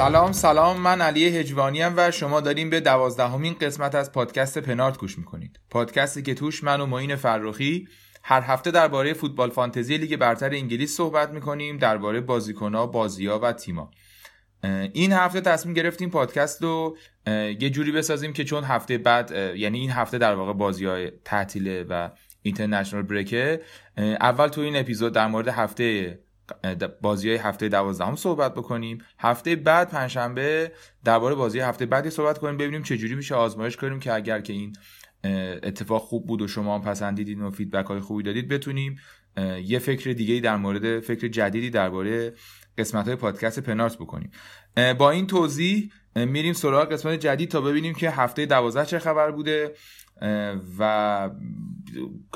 سلام سلام. من علی هجوانی و شما داریم به دوازدهمین قسمت از پادکست پنارت گوش می‌کنید. پادکستی که توش من و معین فرخی هر هفته درباره فوتبال فانتزی لیگ برتر انگلیس صحبت می‌کنیم درباره بازیکنها بازیها و تیما این هفته تصمیم گرفتیم پادکست رو یه جوری بسازیم که چون هفته بعد یعنی این هفته در واقع بازی های تعطیله و اینترنشنال بریکه اول تو این اپیزود در مورد هفته بازی های هفته دوازدهم صحبت بکنیم. هفته بعد پنجشنبه درباره بازی هفته بعدی صحبت کنیم ببینیم چه جوری میشه آزمایش کنیم که اگر که این اتفاق خوب بود و شما هم پسندیدین و فیدبک های خوبی دادید بتونیم یه فکر دیگه در مورد فکر جدیدی درباره قسمت های پادکست پنارت بکنیم. با این توضیح میریم سراغ قسمت جدید تا ببینیم که هفته دوازده چه خبر بوده. و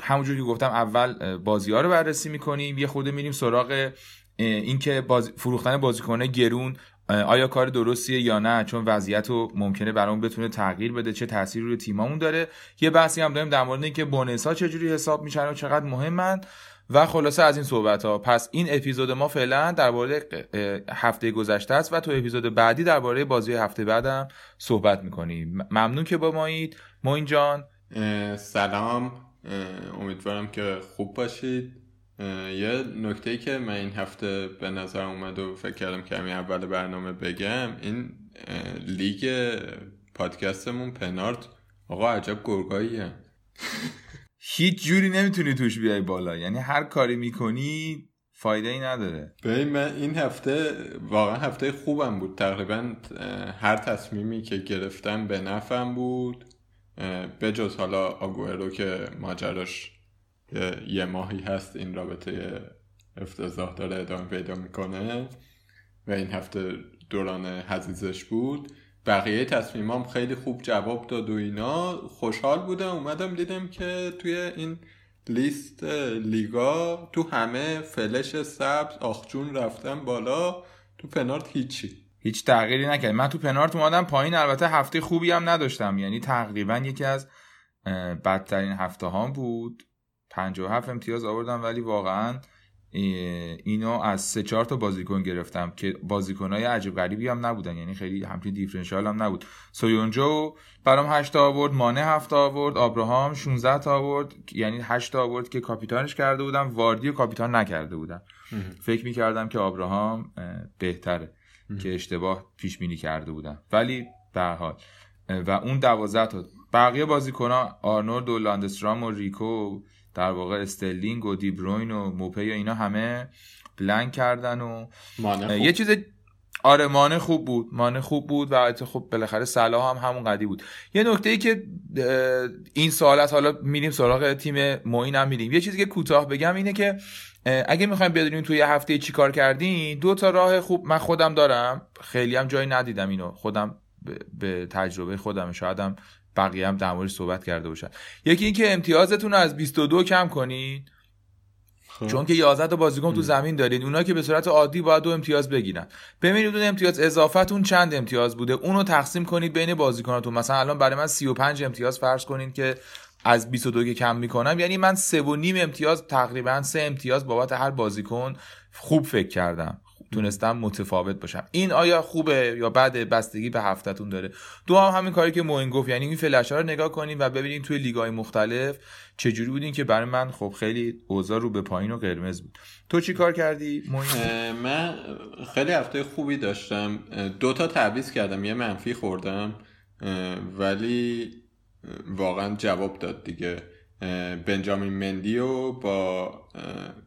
همونجور که گفتم اول بازی ها رو بررسی می‌کنیم. یه خورده میریم سراغ اینکه باز... فروختن بازیکنه گرون آیا کار درستیه یا نه؟ چون وضعیت رو ممکنه برامون بتونه تغییر بده چه تاثیری روی تیمامون داره. یه بحثی هم داریم در مورد اینکه بونس ها چجوری حساب میشن و چقدر مهمن. و خلاصه از این صحبت ها پس این اپیزود ما فعلا درباره هفته گذشته است و تو اپیزود بعدی درباره بازی هفته بعدم صحبت می‌کنیم. ممنون که با مایید. موین جان. سلام. امیدوارم که خوب باشید. یه نکته که من این هفته به نظر اومد و فکر کردم که همین اول برنامه بگم این لیگ پادکستمون پنارت. آقا عجب گرگاییه. هیچ جوری نمی‌تونی توش بیای بالا. یعنی هر کاری می‌کنی فایده ای نداره. ببین من این هفته واقعا هفته خوبم بود. تقریبا هر تصمیمی که گرفتم به نفعم بود. به جز حالا آگوئرو که ماجراش یه ماهی هست این رابطه افتضاح داره ادامه پیدا می‌کنه و این هفته دوران حزیزش بود. بقیه تصمیمام خیلی خوب جواب داد و اینا. خوشحال بودم اومدم دیدم که توی این لیست لیگا تو همه فلش سبز آخجون رفتم بالا تو پنارت هیچی. هیچ تغییری نکرد من تو پنارت اومدم پایین البته هفته خوبی هم نداشتم. یعنی تقریبا یکی از بدترین هفته هام بود 57 امتیاز آوردم ولی واقعا اینو از سه چهار تا بازیکن گرفتم که بازیکنهای عجیب غریبی هم نبودن. یعنی خیلی همچین دیفرنشیال هم نبود. سویونجو برام 8 تا آورد مانه 7 تا آورد ابراهام 16 تا آورد. یعنی 8 تا آورد که کاپیتانش کرده بودم. واردی و کاپیتان نکرده بودم. فکر می‌کردم که ابراهام بهتره. که اشتباه پیش بینی کرده بودم ولی در حال. و اون 12 تا بقیه بازیکن‌ها آرنولد و لاندسترام و ریکو در واقع استرلینگ و دیبروین و موپی و اینا همه بلنک کردن و یه چیز آره مانه خوب بود. مانه خوب بود و خب بالاخره صلاح هم همون قدی بود. یه نکته ای که این سوالات حالا میریم سراغ تیم موین هم میریم. یه چیزی که کوتاه بگم اینه که اگه می‌خوایم بدونیم توی یه هفته چی کار کردین دو تا راه خوب من خودم دارم. خیلی هم جایی ندیدم اینو. خودم به تجربه خودم شایدم بقیه هم در موردش صحبت کرده باشن. یکی اینکه امتیازتون رو از 22 کم کنید خب. چون که 11 تا بازیکن تو زمین دارید اونا که به صورت عادی باید دو امتیاز بگیرن. ببینید اون امتیاز اضافتون چند امتیاز بوده؟ اونو تقسیم کنید بین بازیکناتون. مثلا الان برای من 35 امتیاز فرض کنید که از 22 که کم می‌کنم یعنی من سه و نیم امتیاز تقریبا سه امتیاز بابت هر بازیکن خوب فکر کردم. تونستم متفاوت باشم. این آیا خوبه یا بعد بستگی به هفتهتون داره. دو هم همین کاری که موین گفت یعنی این فلش ها رو نگاه کنیم و ببینیم توی لیگای مختلف چجوری بودین که برای من خب خیلی اوضاع رو به پایین و قرمز بود. تو چی کار کردی موین من خیلی هفته خوبی داشتم. دو تا تعویض کردم. یه منفی خوردم. ولی واقعا جواب داد دیگه. بنجامین مندی و با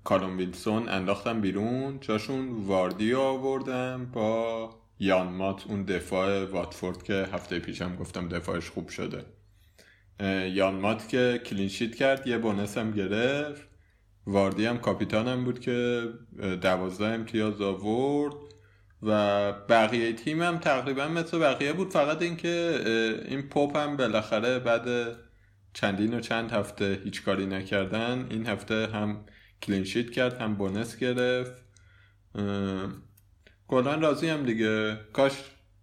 کالوم ویلسون انداختم بیرون. جاشون واردی آوردم با یان مات اون دفاع واتفورد که هفته پیشم گفتم دفاعش خوب شده. یان مات که clean sheet کرد یه bonus هم گرفت. واردی هم کاپیتانم بود که دوازده امتیاز آورد. و بقیه تیم هم تقریبا مثل بقیه بود. فقط اینکه این پاپ هم بالاخره بعد چندین و چند هفته هیچ کاری نکردن. این هفته هم clean sheet کرد هم bonus گرفت. کلا راضی هم دیگه. کاش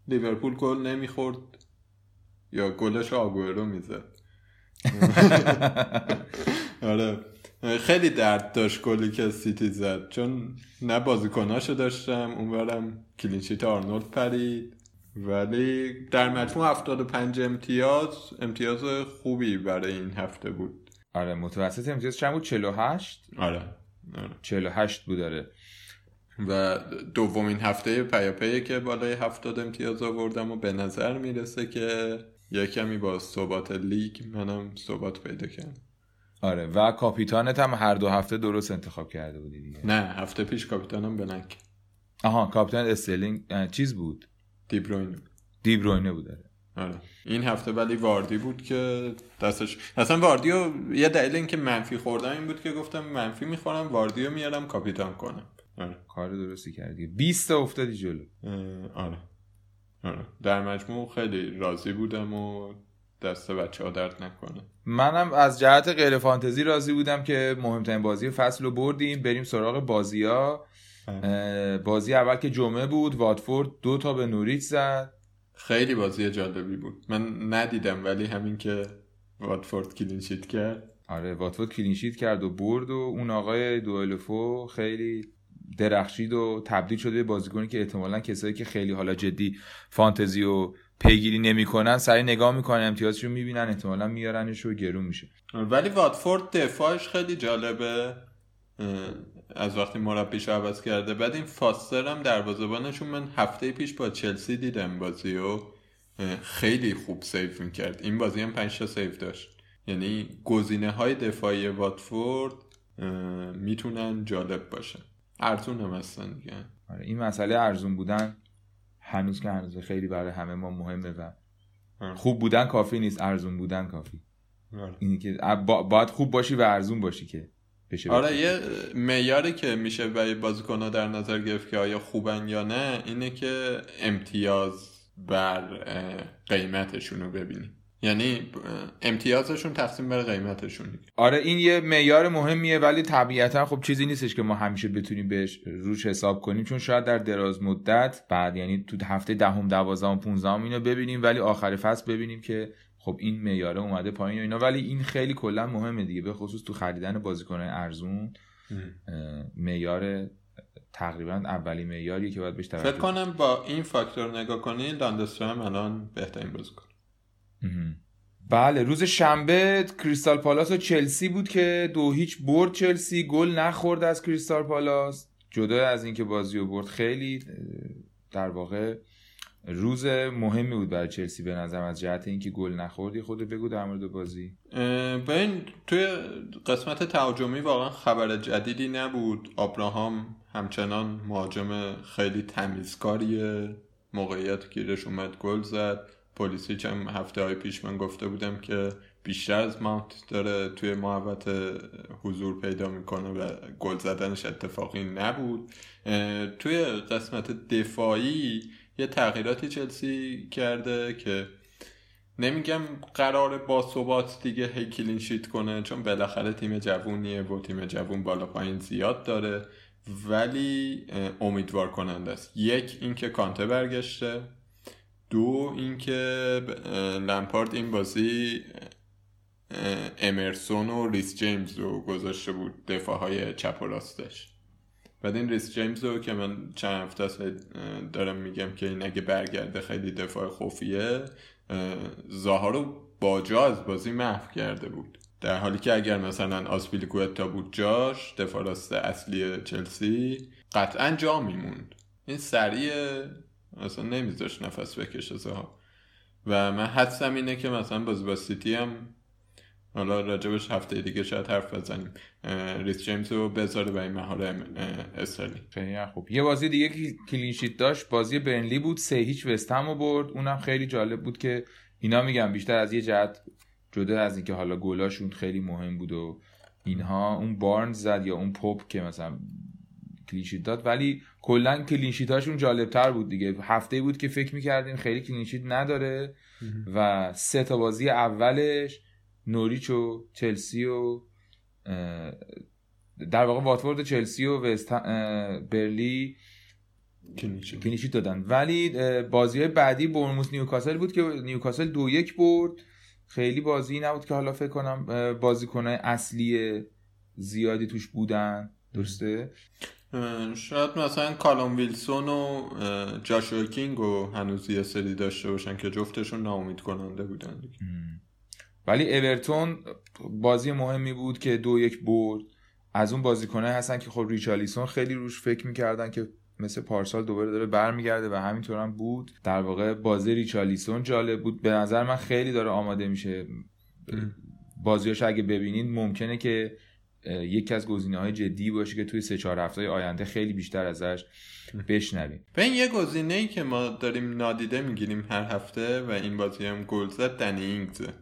لیورپول گل نمی‌خورد یا گلش رو آگوئرو می‌زد. آره. خیلی درد داشت گلی که سیتی زد. چون نه بازیکناشو داشتم اونورم clean sheet آرنولد پرید. ولی در مجموع 75 امتیاز امتیاز خوبی برای این هفته بود. آره متوسط امتیاز چند بود؟ 48 آره آره. 48 بود داره و دومین هفته پیاپیه که بالای 70 امتیاز آوردم و به نظر می‌رسه که یه کمی با ثبات لیگ منم ثبات پیدا کردم. آره و کاپیتانت هم هر دو هفته درست انتخاب کرده بودی دیگه. نه هفته پیش کاپیتانم blank آها کاپیتان استرلینگ چیز بود؟ دیبروین دیبروینه بود آره. آره. این هفته ولی واردی بود که دستش اصلا واردیو یه دلیل اینکه منفی خوردم این بود که گفتم منفی می‌خورم واردیو میارم کاپیتان کنم. آره. کار درستی کردی 20 تا افتادی جلو. آره. آره. در مجموع خیلی راضی بودم و دست بچه ها درد نکنه. منم از جهت غیر فانتزی راضی بودم که مهمترین بازی فصل رو بردیم. بریم سراغ بازی ها بازی اول که جمعه بود واتفورد دو تا به نوریچ زد. خیلی بازی جالبی بود. من ندیدم ولی همین که واتفورد clean sheet کرد. آره واتفورد clean sheet کرد و برد و اون آقای دلوفئو خیلی درخشید و تبدیل شده به بازیکنی که احتمالا کسایی که خیلی حالا جدی فانتزی و پیگیری نمی‌کنن سری نگاه می‌کنن امتیازشو می‌بینن احتمالا میارنش و گرون میشه. ولی واتفورد دفاعش خیلی جالبه. از وقتی مربیش عوض کرده. بعد این فاستر هم دروازه‌بانشون من هفته پیش با چلسی دیدم بازی و خیلی خوب سیف می‌کرد. این بازی هم 5 تا سیف داشت. یعنی گزینه های دفاعی واتفورد می‌تونن جالب باشن. ارتون هم هستن دیگه. آره این مسئله ارزون بودن. هنوز که هنوز خیلی برای همه ما مهمه و. خوب بودن کافی نیست ارزون بودن کافی آره. اینی که با- باید خوب باشی و ارزون باشی که بشه آره یه معیاری که میشه برای بازیکن‌ها در نظر گرفت که آیا خوبن یا نه اینه که امتیاز بر قیمتشون رو ببینی یعنی امتیازشون تقسیم بر قیمتشون دیگه. آره این یه معیار مهمیه ولی طبیعتا خب چیزی نیستش که ما همیشه بتونیم بهش روش حساب کنیم چون شاید در دراز مدت بعد یعنی تو هفته دهم دوازدهم پونزدهم اینو ببینیم ولی آخر فصل ببینیم که خب این معیاره اومده پایین و اینا. ولی این خیلی کلا مهمه دیگه به خصوص تو خریدن بازیکن‌های ارزون معیار تقریبا اولی معیاریه که باید بهش توجه فکر کنم با این فاکتور نگاه کنی لاندسترام الان بهترین بازیکن. بله روز شنبه کریستال پالاس و چلسی بود که دو هیچ برد چلسی گل نخورد از کریستال پالاس. جدا از اینکه بازی رو برد خیلی در واقع روز مهمی بود برای چلسی به نظر از جهت اینکه گل نخورد یه خود بگو در مورد بازی. ببین توی قسمت تهاجمی واقعا خبر جدیدی نبود. آبراهام همچنان مهاجم خیلی تمیزکاریه. موقعیت گیرش اومد گل زد. پلیسیچ هم هفته های پیش من گفته بودم که بیشتر از ماونت داره توی محوت حضور پیدا می‌کنه و گل زدنش اتفاقی نبود. توی قسمت دفاعی یه تغییراتی چلسی کرده که نمیگم قرار با ثبات دیگه هی شیت کنه چون بالاخره تیم جوونیه و تیم جوون بالا پایین زیاد داره ولی امیدوار کننده است. یک اینکه کانته برگشته. دو اینکه لمپارد این بازی امرسون و ریس جیمز رو گذاشته بود دفاع های چپ و راستش. بعد این ریس جیمز رو که من چند هفته دارم میگم که این اگه برگرده خیلی دفاع خوفیه اه، زاها رو با جا از بازی محو کرده بود. در حالی که اگر مثلا آسپیلیکوتا بود جاش دفاع راست اصلی چلسی قطعا جا میموند. این سریع اصلا نمیذاش نفس بکشه زاها و من حدسم اینه که مثلا بازی با سیتی هم حالا راجبش هفته دیگه شاید حرف بزنیم. ریس جیمز رو بذاره برای مهار استرلینگ. خوب. یه بازی دیگه که clean sheet داشت بازی برنلی بود. سه هیچ وستهم رو برد. اونم خیلی جالب بود که اینا میگم بیشتر از یه جهت جدا از اینکه حالا گلاشون خیلی مهم بود و اینها. اون بارنز زد یا اون پوپ که مثلا clean sheet داد ولی کلا clean sheet هاشون جالب تر بود دیگه. هفته بود که فکر می‌کردیم خیلی clean sheet نداره و سه تا بازی اولش نوریچ و چلسی و در واقع واتفورد چلسی و وست برنلی clean sheet دادن. ولی بازی های بعدی بورنموث نیوکاسل بود که نیوکاسل دو یک برد. خیلی بازی نبود که حالا فکر کنم بازیکنهای اصلی زیادی توش بودن. درسته؟ شاید مثلا کالوم ویلسون و جاشوا کینگ و هنوز یه سری داشته باشن که جفتشون ناامید کننده بودن ولی اورتون بازی مهمی بود که دو یک برد. از اون بازیکنه هستن که خب ریچالیسون خیلی روش فکر می‌کردن که مثل پارسال دوباره داره برمیگرده و همینطور هم بود. در واقع بازی ریچالیسون جالب بود. به نظر من خیلی داره آماده میشه. بازیاش اگه ببینید ممکنه که یکی از گزینه های جدی باشه که توی سه چهار هفته آینده خیلی بیشتر ازش بشنویم. به این یه گزینه ای که ما داریم نادیده می‌گیریم هر هفته و این بازی هم گل زد دنی اینگزه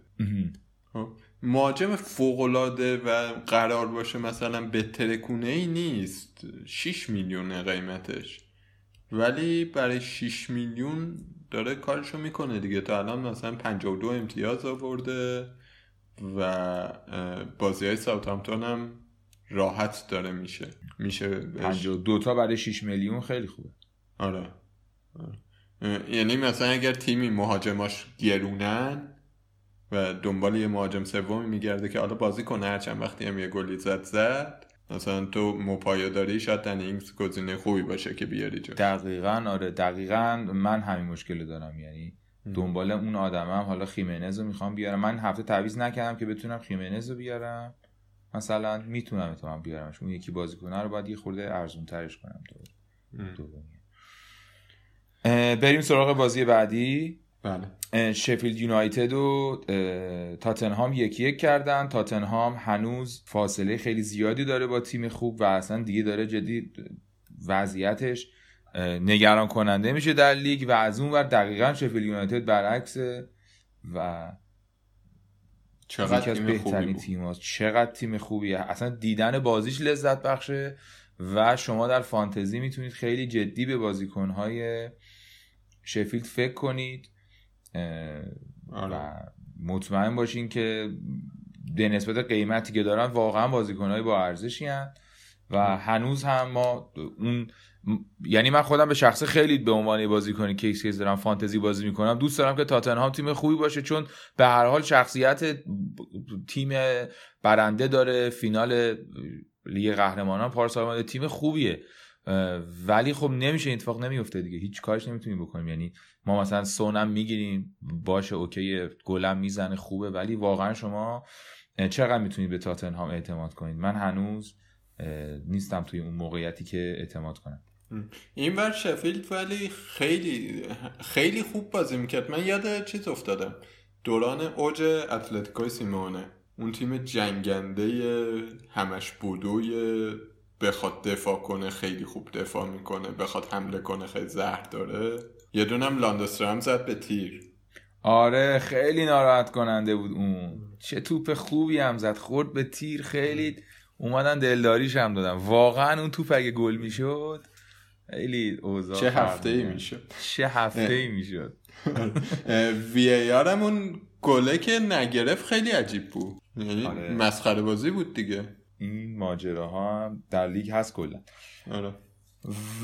خب، مهاجم فوقلاده و قرار باشه مثلا به ترکونه ای نیست. 6 میلیون قیمتش. ولی برای 6 میلیون داره کارشو می‌کنه دیگه. تا الان مثلا 52 امتیاز آورده. و بازی های ساوتامتون هم راحت داره میشه میشه دو تا برای 6 میلیون خیلی خوبه آره. آره. یعنی مثلا اگر تیمی مهاجماش گرونن و دنبال یه مهاجم سومی میگرده که حالا بازی کنه هرچند وقتی هم یه گلی زد زد مثلا تو موپایا داری شاید دنینگز گزینه خوبی باشه که بیاری جا دقیقا آره دقیقا من همین مشکل دارم یعنی دنبال اون آدمم. حالا خیمنز رو می‌خوام بیارم. من هفته تعویض نکردم که بتونم خیمنز رو بیارم. مثلا می‌تونم اتمام بیارمش. اون یکی بازیکنه رو باید یه خورده ارزون ترش کنم. دو بریم سراغ بازی بعدی. بله. شفیلد یونایتد و تاتنهام یکی یک کردن. تاتنهام هنوز فاصله خیلی زیادی داره با تیم خوب و اصلا دیگه داره جدی وضعیتش. نگران کننده میشه در لیگ و از اون ور دقیقا شفیلد یونایتد برعکس و چقدر تیم بهترین تیم چقدر تیم خوبیه. اصلا دیدن بازیش لذت بخشه و شما در فانتزی می‌تونید خیلی جدی به بازیکنهای شفیلد فکر کنید آره. و مطمئن باشین که به نسبت قیمتی که دارن واقعا بازیکنهای با ارزشی و هنوز هم ما اون یعنی من خودم به شخصه خیلی به عنوان بازیکن کیس کیس دارم فانتزی بازی می‌کنم. دوست دارم که تاتنهام تیم خوبی باشه چون به هر حال شخصیت تیم برنده داره. فینال لیگ قهرمانان پارسال تیم خوبیه. ولی خب نمیشه اتفاق نمیفته دیگه. هیچ کارش نمی‌تونیم بکنیم. یعنی ما مثلا سونم می‌گیریم. باشه اوکی گلم می‌زنه خوبه. ولی واقعا شما چقدر می‌تونید به تاتنهام اعتماد کنید؟ من هنوز نیستم توی اون موقعیتی که اعتماد کنم. این بر شفیلد ولی خیلی خیلی خوب بازی می‌کرد. من یاد چیز افتادم. دوران اوج اتلتیکوی سیمونه اون تیم جنگنده همش بودوی بخواد دفاع کنه خیلی خوب دفاع می‌کنه. بخواد حمله کنه خیلی زهر داره. یه دونم لاندسترام زد به تیر. آره خیلی ناراحت کننده بود اون. چه توپ خوبی هم زد. خورد به تیر خیلی اومدن دلداریش هم دادن. واقعا اون توپ اگه گل می‌شد خیلی اوضاع چه هفته ای می‌شد چه هفته ای می‌شد وی ای اون گله که نگرفت خیلی عجیب بود. یعنی آره. مسخره بازی بود دیگه. این ماجراها هم در لیگ هست کلا. آره.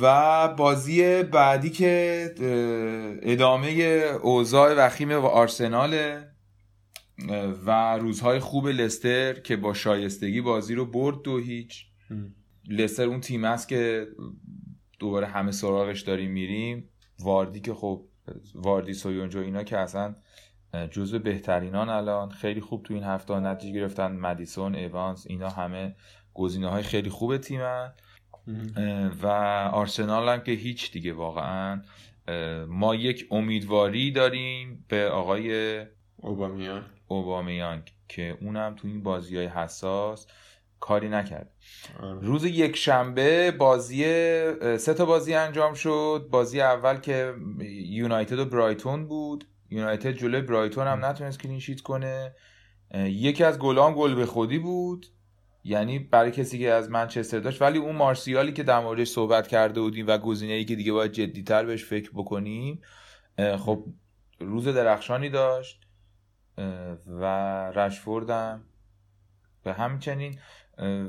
و بازی بعدی که ادامه اوضاع وخیم و آرسناله و روزهای خوب لستر که با شایستگی بازی رو برد دو هیچ. لستر اون تیم است که دوباره همه سراغش داریم میریم. واردی که خب واردی سویونجو اینا که اصلا جزو بهترینان الان. خیلی خوب تو این هفته نتیجه گرفتن. مدیسون ایوانس اینا همه گزینه های خیلی خوب تیمن. و آرسنال هم که هیچ دیگه واقعا. ما یک امیدواری داریم به آقای اوبامیان. اوبامیانگ که اونم تو این بازی های حساس کاری نکرد. آره. روز یک شنبه بازی سه تا بازی انجام شد. بازی اول که یونایتد و برایتون بود. یونایتد جلوی برایتون هم نتونست کلینشیت کنه. یکی از گلان گل به خودی بود. یعنی برای کسی که از منچستر داشت. ولی اون مارسیالی که در موردش صحبت کرده بودیم و گزینه ای که دیگه باید جدیتر بهش فکر بکنیم. خب روز درخشانی داشت. و رشفوردم به همچنین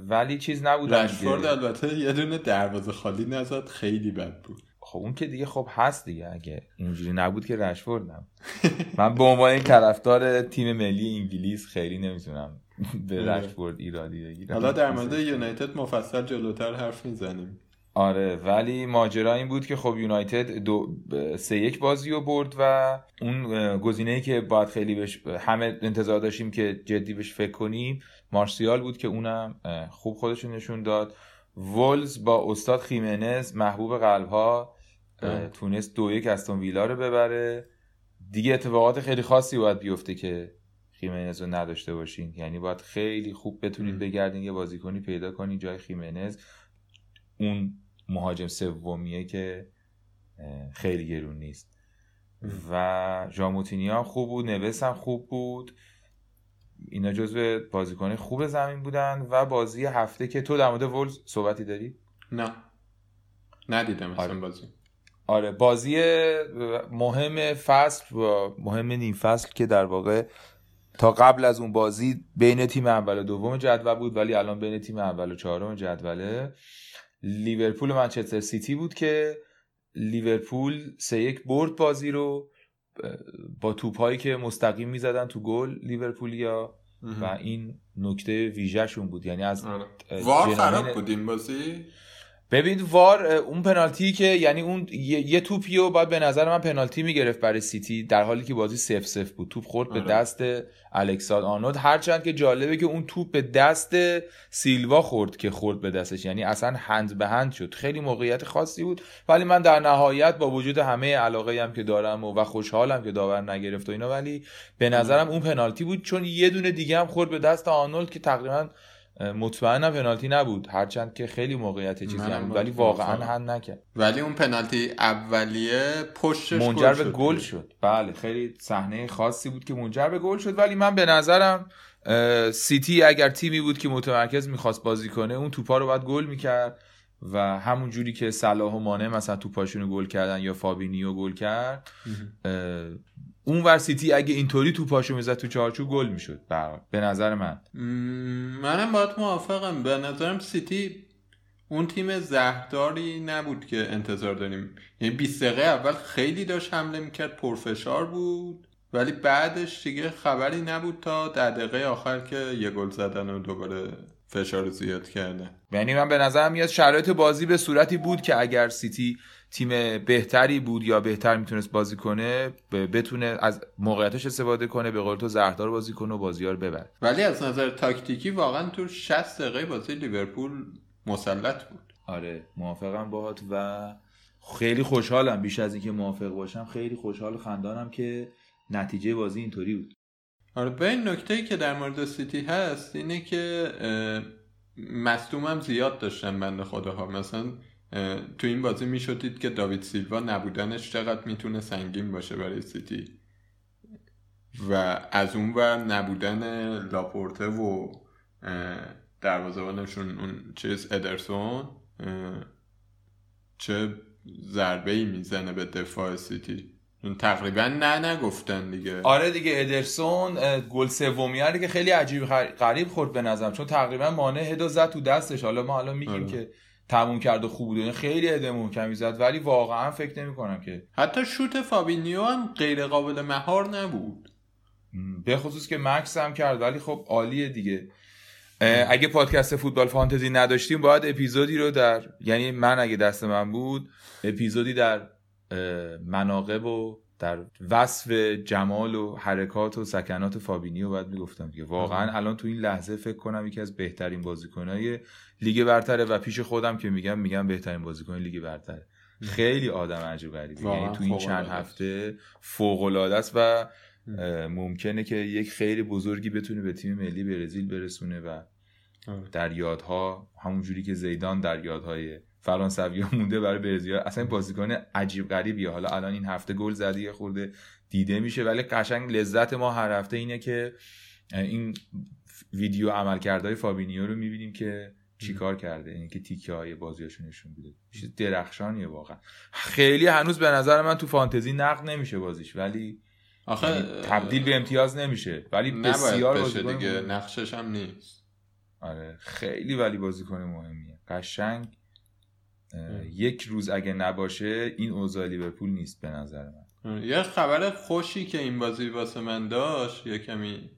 ولی چیز نبود رشفورد البته یه دونه دروازه خالی نزد خیلی بد بود. خب اون که دیگه خب هست دیگه اگه اینجوری نبود که رشفورد نبود من به عنوان این طرفدار تیم ملی انگلیس خیلی نمی‌تونم به رشفورد ایرادی بگیرم. حالا در مورد یونایتد مفصل جلوتر حرف می‌زنیم. آره ولی ماجرا این بود که خب یونایتد دو سه یک بازی رو برد و اون گزینه که باید خیلی بهش همه انتظار داشتیم که جدی بهش فکر کنیم مارسیال بود که اونم خوب خودش نشون داد. ولز با استاد خیمنز محبوب قلب ها تونست دو یک استون ویلا رو ببره. دیگه اتفاقات خیلی خاصی باید بیفته که خیمنز رو نداشته باشین. یعنی باید خیلی خوب بتونید بگردین یه بازیکنی پیدا کنین جای خیمنز. اون مهاجم سومیه که خیلی گرون نیست. و ژاموتینیا خوب بود نوس هم خوب بود. اینا جزو بازیکن خوب زمین بودن و بازی هفته که تو در مورد ولز صحبتی داری؟ نه ندیدم آره. بازی آره بازی مهم فصل و مهم نیم فصل که در واقع تا قبل از اون بازی بین تیم اول و دوم جدول بود ولی الان بین تیم اول و چهارم جدوله لیورپول و منچستر سیتی بود که لیورپول سه یک برد بازی رو با توپ هایی که مستقیم می‌زدن تو گل لیورپولیا و این نکته ویژهشون بود. یعنی از آره. وار خراب بود این بازی؟ ببین وار اون پنالتی که یعنی اون یه, توپی رو باید به نظر من پنالتی می‌گرفت برای سیتی در حالی که بازی سف سف بود. توپ خورد به دست الکساد آنود هرچند که جالبه که اون توپ به دست سیلوا خورد که خورد به دستش. یعنی اصلا هند به هند شد. خیلی موقعیت خاصی بود. ولی من در نهایت با وجود همه علاقه هم که دارم و, و خوشحالم که داور نگرفت و اینا ولی به نظرم اون پنالتی بود چون یه دونه دیگه هم خورد به دست آنولد که تقریبا مطمئنم پنالتی نبود. هرچند که خیلی موقعیت چیزی هم ولی واقعا هم نکرد. ولی اون پنالتی اولیه پشتش منجر به گل شد. بله خیلی صحنه خاصی بود که منجر به گل شد. ولی من به نظرم سیتی اگر تیمی بود که متمرکز می‌خواست بازی کنه اون توپا رو باید گل می‌کرد و همون جوری که صلاح و مانه مثلا توپاشون گل کردن یا فابینیو گل کرد اون ور سیتی اگه اینطوری توپاشو می‌زد تو چارچوب گل می‌شد. به نظر من. منم باید موافقم. به نظرم سیتی اون تیم زهرداری نبود که انتظار داریم. یعنی 20 دقیقه اول خیلی داشت حمله می‌کرد پرفشار بود. ولی بعدش دیگه خبری نبود تا در دقیقه آخر که یه گل زدن و دوباره فشار زیاد کرده یعنی من به نظرم میاد شرایط بازی به صورتی بود که اگر سیتی تیم بهتری بود یا بهتر می‌تونست بازی کنه بتونه از موقعیتش استفاده کنه به قول تو زهردار بازی کنه و بازی ها رو ببره. ولی از نظر تاکتیکی واقعا تو 60 دقیقه بازی لیورپول مسلط بود. آره موافقم باهات و خیلی خوشحالم بیش از اینکه موافق باشم. خیلی خوشحال خندانم که نتیجه بازی اینطوری بود. آره به این نکته که در مورد سیتی هست اینه که مصدومم زیاد داشتن بنده خداها. مثلا تو این بازی می‌شدید که داوید سیلوا نبودنش چقدر می‌تونه سنگین باشه برای سیتی؟ و از اون ور نبودن لاپورته و دروازه‌بانشون اون چیز ادرسون چه ضربه ای می‌زنه به دفاع سیتی؟ تقریبا نه نگفتن دیگه. آره دیگه ادرسون گل سومیه که خیلی عجیب غریب خورد به نظرم چون تقریبا مانع هدو زد تو دستش. حالا ما حالا میگیم آره. که تموم کرد و خوب بود. یعنی خیلی عده محکمی زد ولی واقعا فکر نمی کنم که حتی شوت فابینیو هم غیر قابل مهار نبود. به خصوص که مکس هم کرد ولی خب عالیه دیگه. اگه پادکست فوتبال فانتزی نداشتیم باید اپیزودی رو در یعنی من اگه دست من بود اپیزودی در مناقب و در وصف جمال و حرکات و سکنات فابینیو باید می‌گفتم که واقعا الان تو این لحظه فکر کنم یکی از بهترین بازیکنهای لیگ برتره و پیش خودم که میگم میگم بهترین بازیکن لیگ برتره. خیلی آدم عجیب غریبی یعنی تو این چند هفته فوق العاده است و ممکنه که یک خیلی بزرگی بتونه به تیم ملی برزیل برسونه و در یادها همون جوری که زیدان در یادهای فرانسوی مونده برای برزیل. اصلا بازیکن عجیب غریبیه. حالا الان این هفته گل زدی خورده دیده میشه. ولی قشنگ لذت ما هر هفته اینه که این ویدیو عملکردهای فابینیو رو می‌بینیم که چیکار کرده. اینکه که تیکه های بازیاشو نشون میده. چیز درخشانیه واقعا. خیلی هنوز به نظر من تو فانتزی نقد نمیشه بازیش. ولی آخه یعنی تبدیل به امتیاز نمیشه. ولی بسیار بشه دیگه. نقشش هم نیست. آره خیلی ولی بازیکن مهمیه. قشنگ یک روز اگه نباشه این اوضاع لیورپول نیست به نظر من. یه خبر خوشی که این بازی واسه من داشت یه کمی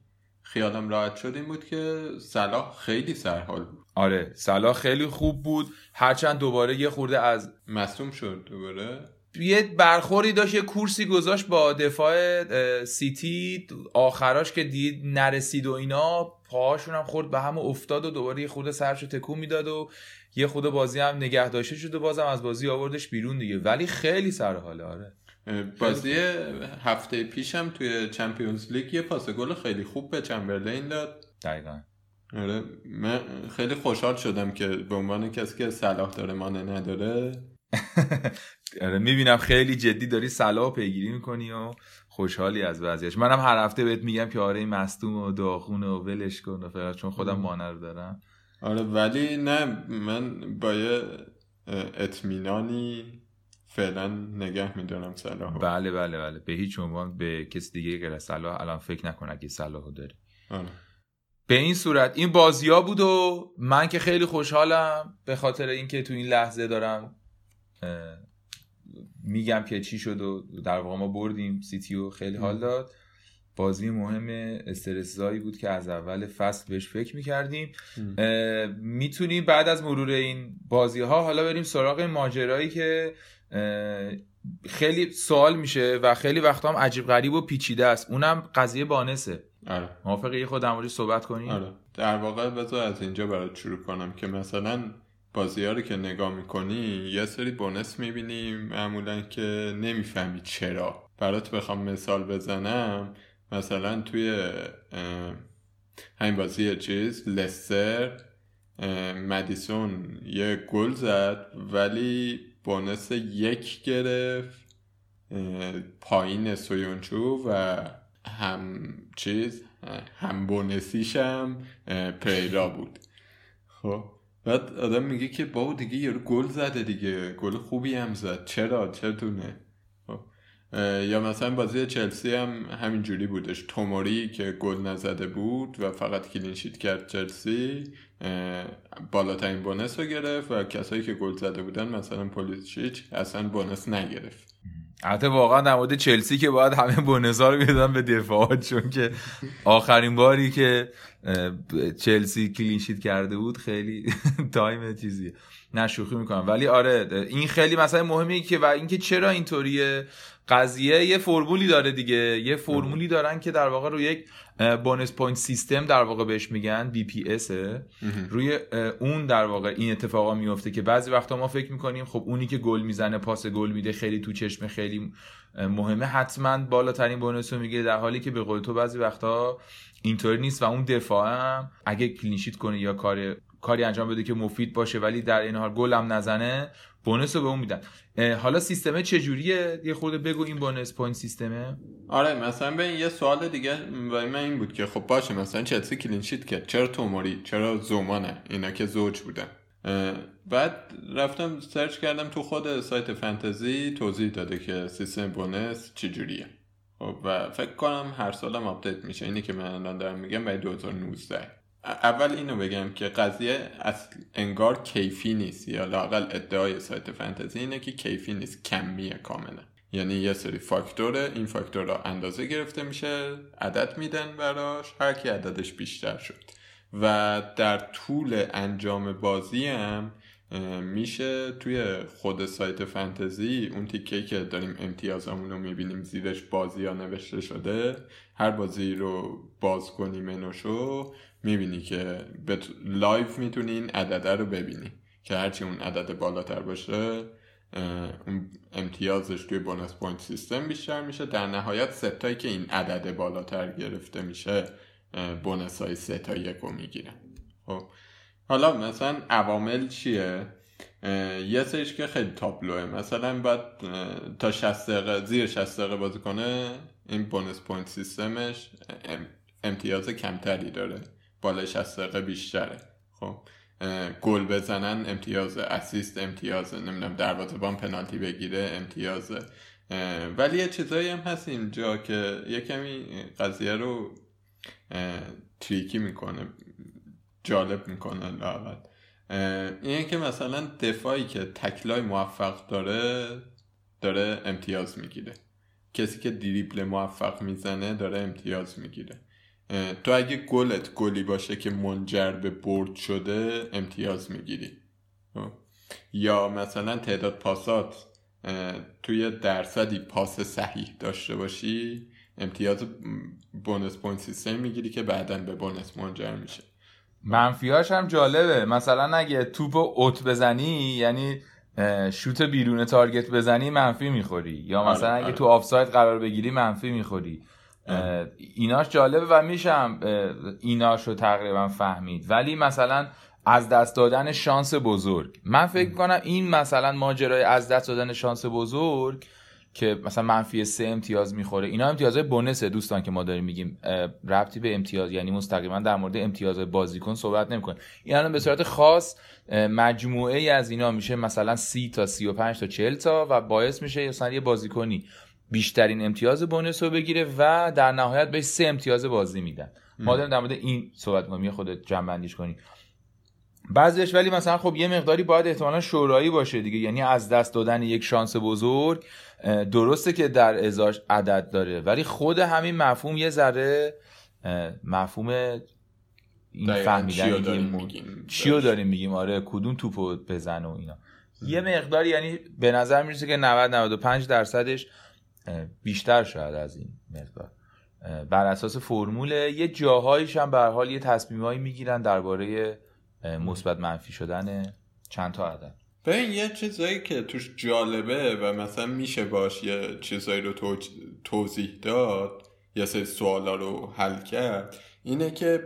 خیالم راحت شد این بود که صلاح خیلی سرحال بود. آره صلاح خیلی خوب بود. هرچند دوباره یه خورده از مصوم شد دوباره. یه برخوری داشت یه کورسی گذاشت با دفاع سیتی آخراش که دید نرسید و اینا. پاهاشون هم خورد به هم و افتاد و دوباره یه خورده سرشو تکون می‌داد و یه خورده بازی هم نگه داشته شد و بازم از بازی آوردش بیرون دیگه. ولی خیلی سر حاله آره. بازی هفته پیشم توی چمپیونز لیگ یه پاس گل خیلی خوب به چمبرلین داد. دقیقا. آره من خیلی خوشحال شدم که به عنوان کسی که صلاح داره مانه نداره. آره می‌بینم خیلی جدی داری صلاح پیگیری می‌کنی و خوشحالی از وضعیتش منم هر هفته بهت میگم که آره این مصدوم و داغونه و ولش کن و فقط چون خودم مانع رو دارم. آره ولی نه من با یه اطمینانی فعلا نگه میدارم صلاح بله بله بله. به هیچ عنوان به کسی دیگه غیر صلاح الان فکر نکن اگه صلاحو داری. آره. به این صورت این بازی ها بود و من که خیلی خوشحالم به خاطر اینکه تو این لحظه دارم میگم که چی شد و در واقع ما بردیم. سیتیو خیلی حال داد. بازی مهم استرسزایی بود که از اول فصل بهش فکر می‌کردیم. می‌تونیم بعد از مرور این بازی ها حالا بریم سراغ ماجرایی که خیلی سوال میشه و خیلی وقتا هم عجیب غریب و پیچیده است. اونم قضیه بانسه. آره. موافقه یه خود در صحبت کنیم. آره. در واقع بذار از اینجا برات شروع کنم که مثلا بازی ها رو که نگاه می‌کنی یه سری بونس می‌بینی معمولا که نمی‌فهمی چرا. برات بخوام مثال بزنم مثلا توی همین بازی چیز لستر مدیسون یه گل زد ولی بونس یک گرفت پایین سویونچو و هم چیز هم بونسیش هم اه، پریرا بود. خب؟ بعد آدم میگه که بابا دیگه یارو گل زده دیگه. گل خوبی هم زد. چرا؟ چرتونه؟ خب. یا مثلا بازی چلسی هم همین جوری بودش. توموری که گل نزده بود و فقط کلینشیت کرد چلسی بالاترین بونس رو گرفت و کسایی که گل زده بودن مثلا پولیسیچ اصلا بونس نگرفت. البته واقعا در مورد چلسی که باید همه بونزا رو می‌دادن به دفاعات چون که آخرین باری که چلسی clean sheet کرده بود خیلی time چیزیه. نه شوخی می‌کنم. ولی آره این خیلی مثلا مهمه که و اینکه چرا اینطوریه؟ قضیه یه فرمولی داره دیگه. یه فرمولی دارن که در واقع روی یک bonus point system در واقع بهش میگن BP روی اون در واقع این اتفاقا میفته که بعضی وقتا ما فکر می‌کنیم خب اونی که گل می‌زنه پاس گل میده خیلی تو چشم خیلی مهمه. حتما بالاترین bonus رو می‌گیره در حالی که به قول تو بعضی وقتا اینطوری نیست و اون دفاع هم اگه clean sheet کنه یا کار کاری انجام بده که مفید باشه ولی در این حال گل هم نزنه bonus رو به اون میدن. حالا سیستمه چجوریه؟ یه خورده بگو این bonus point system ه. آره مثلا به یه سوال دیگه برای من این بود که خب باشه مثلا چلسی clean sheet کرد؟ چرا توموری؟ چرا زوما نه؟ اینا که زوج بودن. بعد رفتم search کردم تو خود سایت فانتزی توضیح داده که سیستم bonus چجوریه. خب و فکر کنم هر سالم update میشه. اینی که من الان دارم میگم برای 2019 اول اینو بگم که قضیه اصل انگار کیفی نیست یا لاقل ادعای سایت فانتزی اینه که کیفی نیست کمیه کاملا. یعنی یه سری فاکتوره این فاکتورها اندازه گرفته میشه عدد میدن براش هر کی عددش بیشتر شد. و در طول انجام بازی هم میشه توی خود سایت فانتزی اون تیکه که داریم امتیازمون رو می‌بینیم زیرش بازی ها نوشته شده هر بازی رو باز کنی منوشو می‌بینی که به live می‌تونی این عدده رو ببینی. که هرچی اون عدد بالاتر باشه امتیازش توی bonus point system بیشتر میشه. در نهایت سه تایی که این عدد بالاتر گرفته میشه bonus های سه تا یک رو می‌گیرن. خب. حالا مثلا عوامل چیه؟ یه سریش که خیلی تابلوه مثلا اه، تا 60 دقیقه زیر 60 دقیقه بازی کنه این bonus point system ش ام- امتیاز کمتری داره. بالای 60 دقیقه بیشتره. خب گل بزنن امتیاز assist امتیاز نمی‌دونم دروازه‌بان پنالتی بگیره امتیاز ولی یه چیزایی هم هست اینجا که یه کمی قضیه رو تریکی می‌کنه جالب می‌کنه اه، اینه که مثلا دفاعی که تکلای موفق داره داره امتیاز می‌گیره. کسی که دریبل موفق می‌زنه داره امتیاز می‌گیره. تو اگه گلت گلی باشه که منجر به برد شده امتیاز می‌گیری. یا مثلا تعداد پاسات توی درصدی پاس صحیح داشته باشی امتیاز bonus point system می‌گیری که بعدا به bonus منجر میشه. منفیاش هم جالبه. مثلا اگه توپ اوت بزنی یعنی شوت بیرون target بزنی منفی می‌خوری. یا آره، مثلا اگه آره. تو آفساید قرار بگیری منفی می‌خوری. ایناش جالبه و میشم ایناش رو تقریبا فهمید. ولی مثلا از دست دادن شانس بزرگ. من فکر کنم این مثلا ماجرای از دست دادن شانس بزرگ که مثلا منفی سه امتیاز می‌خوره. اینا امتیازهای بونسه دوستان که ما داریم میگیم. ربطی به امتیاز یعنی مستقیما در مورد امتیاز بازیکن صحبت نمی‌کنه این الان به صورت خاص مجموعه ای از اینا میشه مثلا 30 تا 35 تا 40 تا و باعث میشه مثلا یه بازیکنی بیشترین امتیاز بونس رو بگیره و در نهایت بهش سه امتیاز بازی میدن. ما داریم در مورد این صحبت کنیم خودت جمع بندیش کنی بعضیش ولی مثلا خب یه مقداری باید احتمالا شورایی باشه دیگه. یعنی از دست دادن یک شانس بزرگ درسته که در ازاش عدد داره. ولی خود همین مفهوم یه ذره مفهوم این فهمیدن چیو داریم میگیم. چیو. داریم میگیم؟ آره کدوم توپو بزن و اینا. یه مقداری یعنی به نظر می‌رسه که 90 95 درصدش بیشتر شاید از این مقدار. بر اساس فرموله یه جاهایش هم به حال یه تصمیمایی می‌گیرن درباره مثبت منفی شدن چند تا عدد. ببین یه چیزایی که توش جالبه و مثلا میشه باش یه چیزایی رو توضیح داد یه سری سوالا رو حل کرد اینه که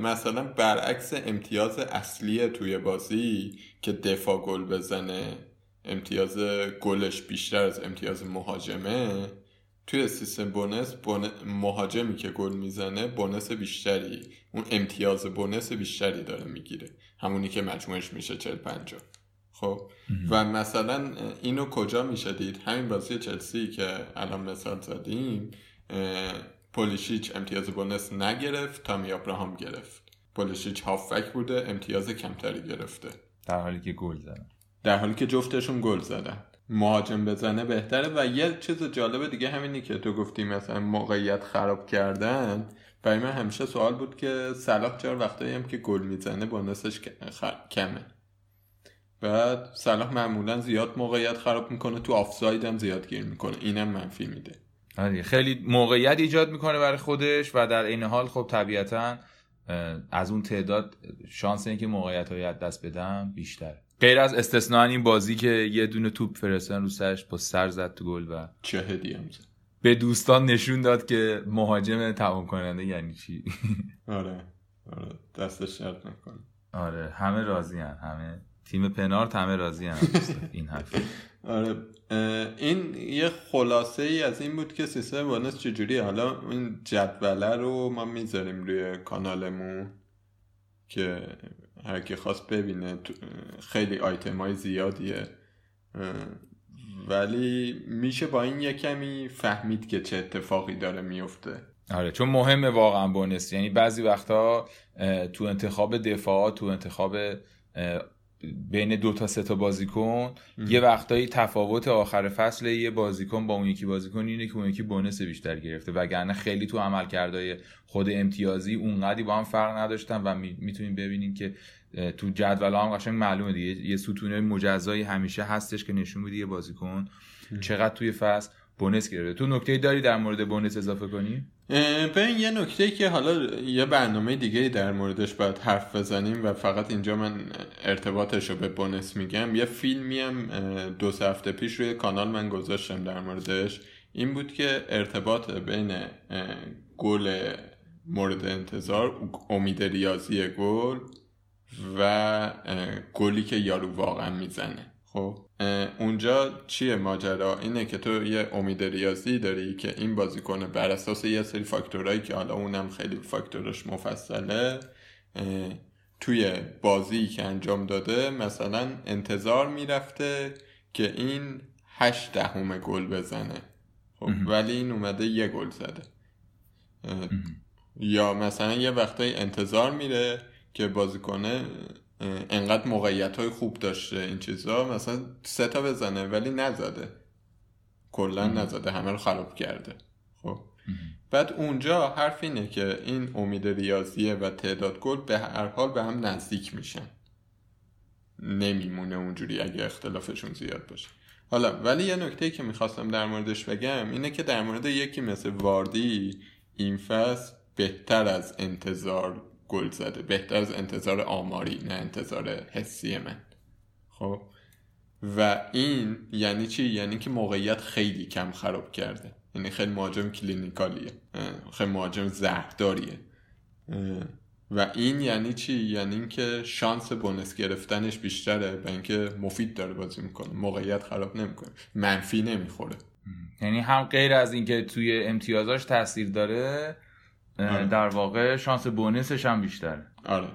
مثلا برعکس امتیاز اصلی توی بازی که دفاع گل بزنه امتیاز گلش بیشتر از امتیاز مهاجمه توی سیستم بونس بون- مهاجمی که گل می‌زنه بونس بیشتری اون امتیاز بونس بیشتری داره می‌گیره. همونی که مجموعش میشه 40 50 خب؟ و مثلا اینو کجا میشه دید؟ همین بازی چلسی که الان مثال زدیم پولیشیچ امتیاز بونس نگرفت تامی ابراهام گرفت. پولیشیچ هافک بوده امتیاز کمتری گرفته. در حالی که گل زدن در حالی که جفتشون گل زدن. مهاجم بزنه بهتره و یه چیز جالب دیگه همینی که تو گفتی مثلا موقعیت خراب کردن. برای من همیشه سوال بود که صلاح چرا وقتایی هم که گل می‌زنه بونسش کمه؟ بعد صلاح معمولا زیاد موقعیت خراب می‌کنه تو آفساید هم زیاد گیر می‌کنه. اینم منفی میده. آره خیلی موقعیت ایجاد می‌کنه برای خودش و در این حال خب طبیعتا از اون تعداد شانس اینکه موقعیت های دست بدم بیشتر غیر از استثنا این بازی که یه دونه توپ فرستن رو سرش با سر زد تو گل و چه هدی هم زد. به دوستان نشون داد که مهاجم تمام کننده یعنی چی؟ آره آره. دستش شرط نکنه. آره همه راضی همه. تیم پنارت همه راضی این حرف. آره این یه خلاصه ای از این بود که سیستم بونس چجوریه. حالا این جدوله رو ما می‌ذاریم روی کانالمون که هر کی خواست ببینه خیلی آیتم های زیادیه. ولی میشه با این یه کمی فهمید که چه اتفاقی داره میفته. آره چون مهمه واقعا بونس. یعنی بعضی وقتا اه، تو انتخاب دفاع تو انتخاب بین دو تا سه تا بازیکن یه وقتایی تفاوت آخر فصل یه بازیکن با اون یکی بازیکن اینه که اون یکی بونس بیشتر گرفته. وگرنه خیلی تو عملکردهای خود امتیازی اونقدی با هم فرق نداشتن و می- می‌تونیم ببینیم که تو جدول هم قشنگ معلومه دیگه. یه ستونه مجزایی همیشه هستش که نشون میده یه بازیکن چقدر توی فصل بونس گرفته. تو نکته داری در مورد بونس اضافه کنی؟ ببین یه نکته که حالا یه برنامه دیگه در موردش باید حرف بزنیم و فقط اینجا من ارتباطش رو به بونس میگم. یه فیلمی هم دو سه هفته پیش روی کانال من گذاشتم در موردش. این بود که ارتباط بین گل مورد انتظار امید ریاضی گل و گلی که یارو واقعا می‌زنه. خب؟ اونجا چیه ماجرا؟ اینه که تو یه امید ریاضی داری که این بازیکن بر اساس یه سری فاکتورهایی که حالا اونم خیلی فاکتورش مفصله توی بازی که انجام داده مثلا انتظار می‌رفته که این هشت دهم گل بزنه. خب ولی این اومده یه گل زده. یا مثلا یه وقتایی انتظار میره که بازیکنه انقدر موقعیت های خوب داشته این چیزا مثلا سه تا بزنه ولی نزده. کلا نزده همه رو خراب کرده. خب. بعد اونجا حرف اینه که این امید ریاضیه و تعداد گل به هر حال به هم نزدیک میشن. نمیمونه اونجوری اگه اختلافشون زیاد باشه. حالا ولی یه نکته که می‌خواستم در موردش بگم اینه که در مورد یکی مثل واردی این فصل بهتر از انتظار گل زده بهتر از انتظار آماری نه انتظار حسی من. خب. و این یعنی چی؟ یعنی که موقعیت خیلی کم خراب کرده. یعنی خیلی مهاجم کلینیکالیه. خیلی مهاجم زهرداریه. و این یعنی چی؟ یعنی اینکه شانس بونس گرفتنش بیشتره و اینکه مفید داره بازی می‌کنه. موقعیت خراب نمی‌کنه. منفی نمی‌خوره. یعنی هم غیر از اینکه توی امتیازاش تاثیر داره آره. در واقع شانس بونسش هم بیشتره. آره.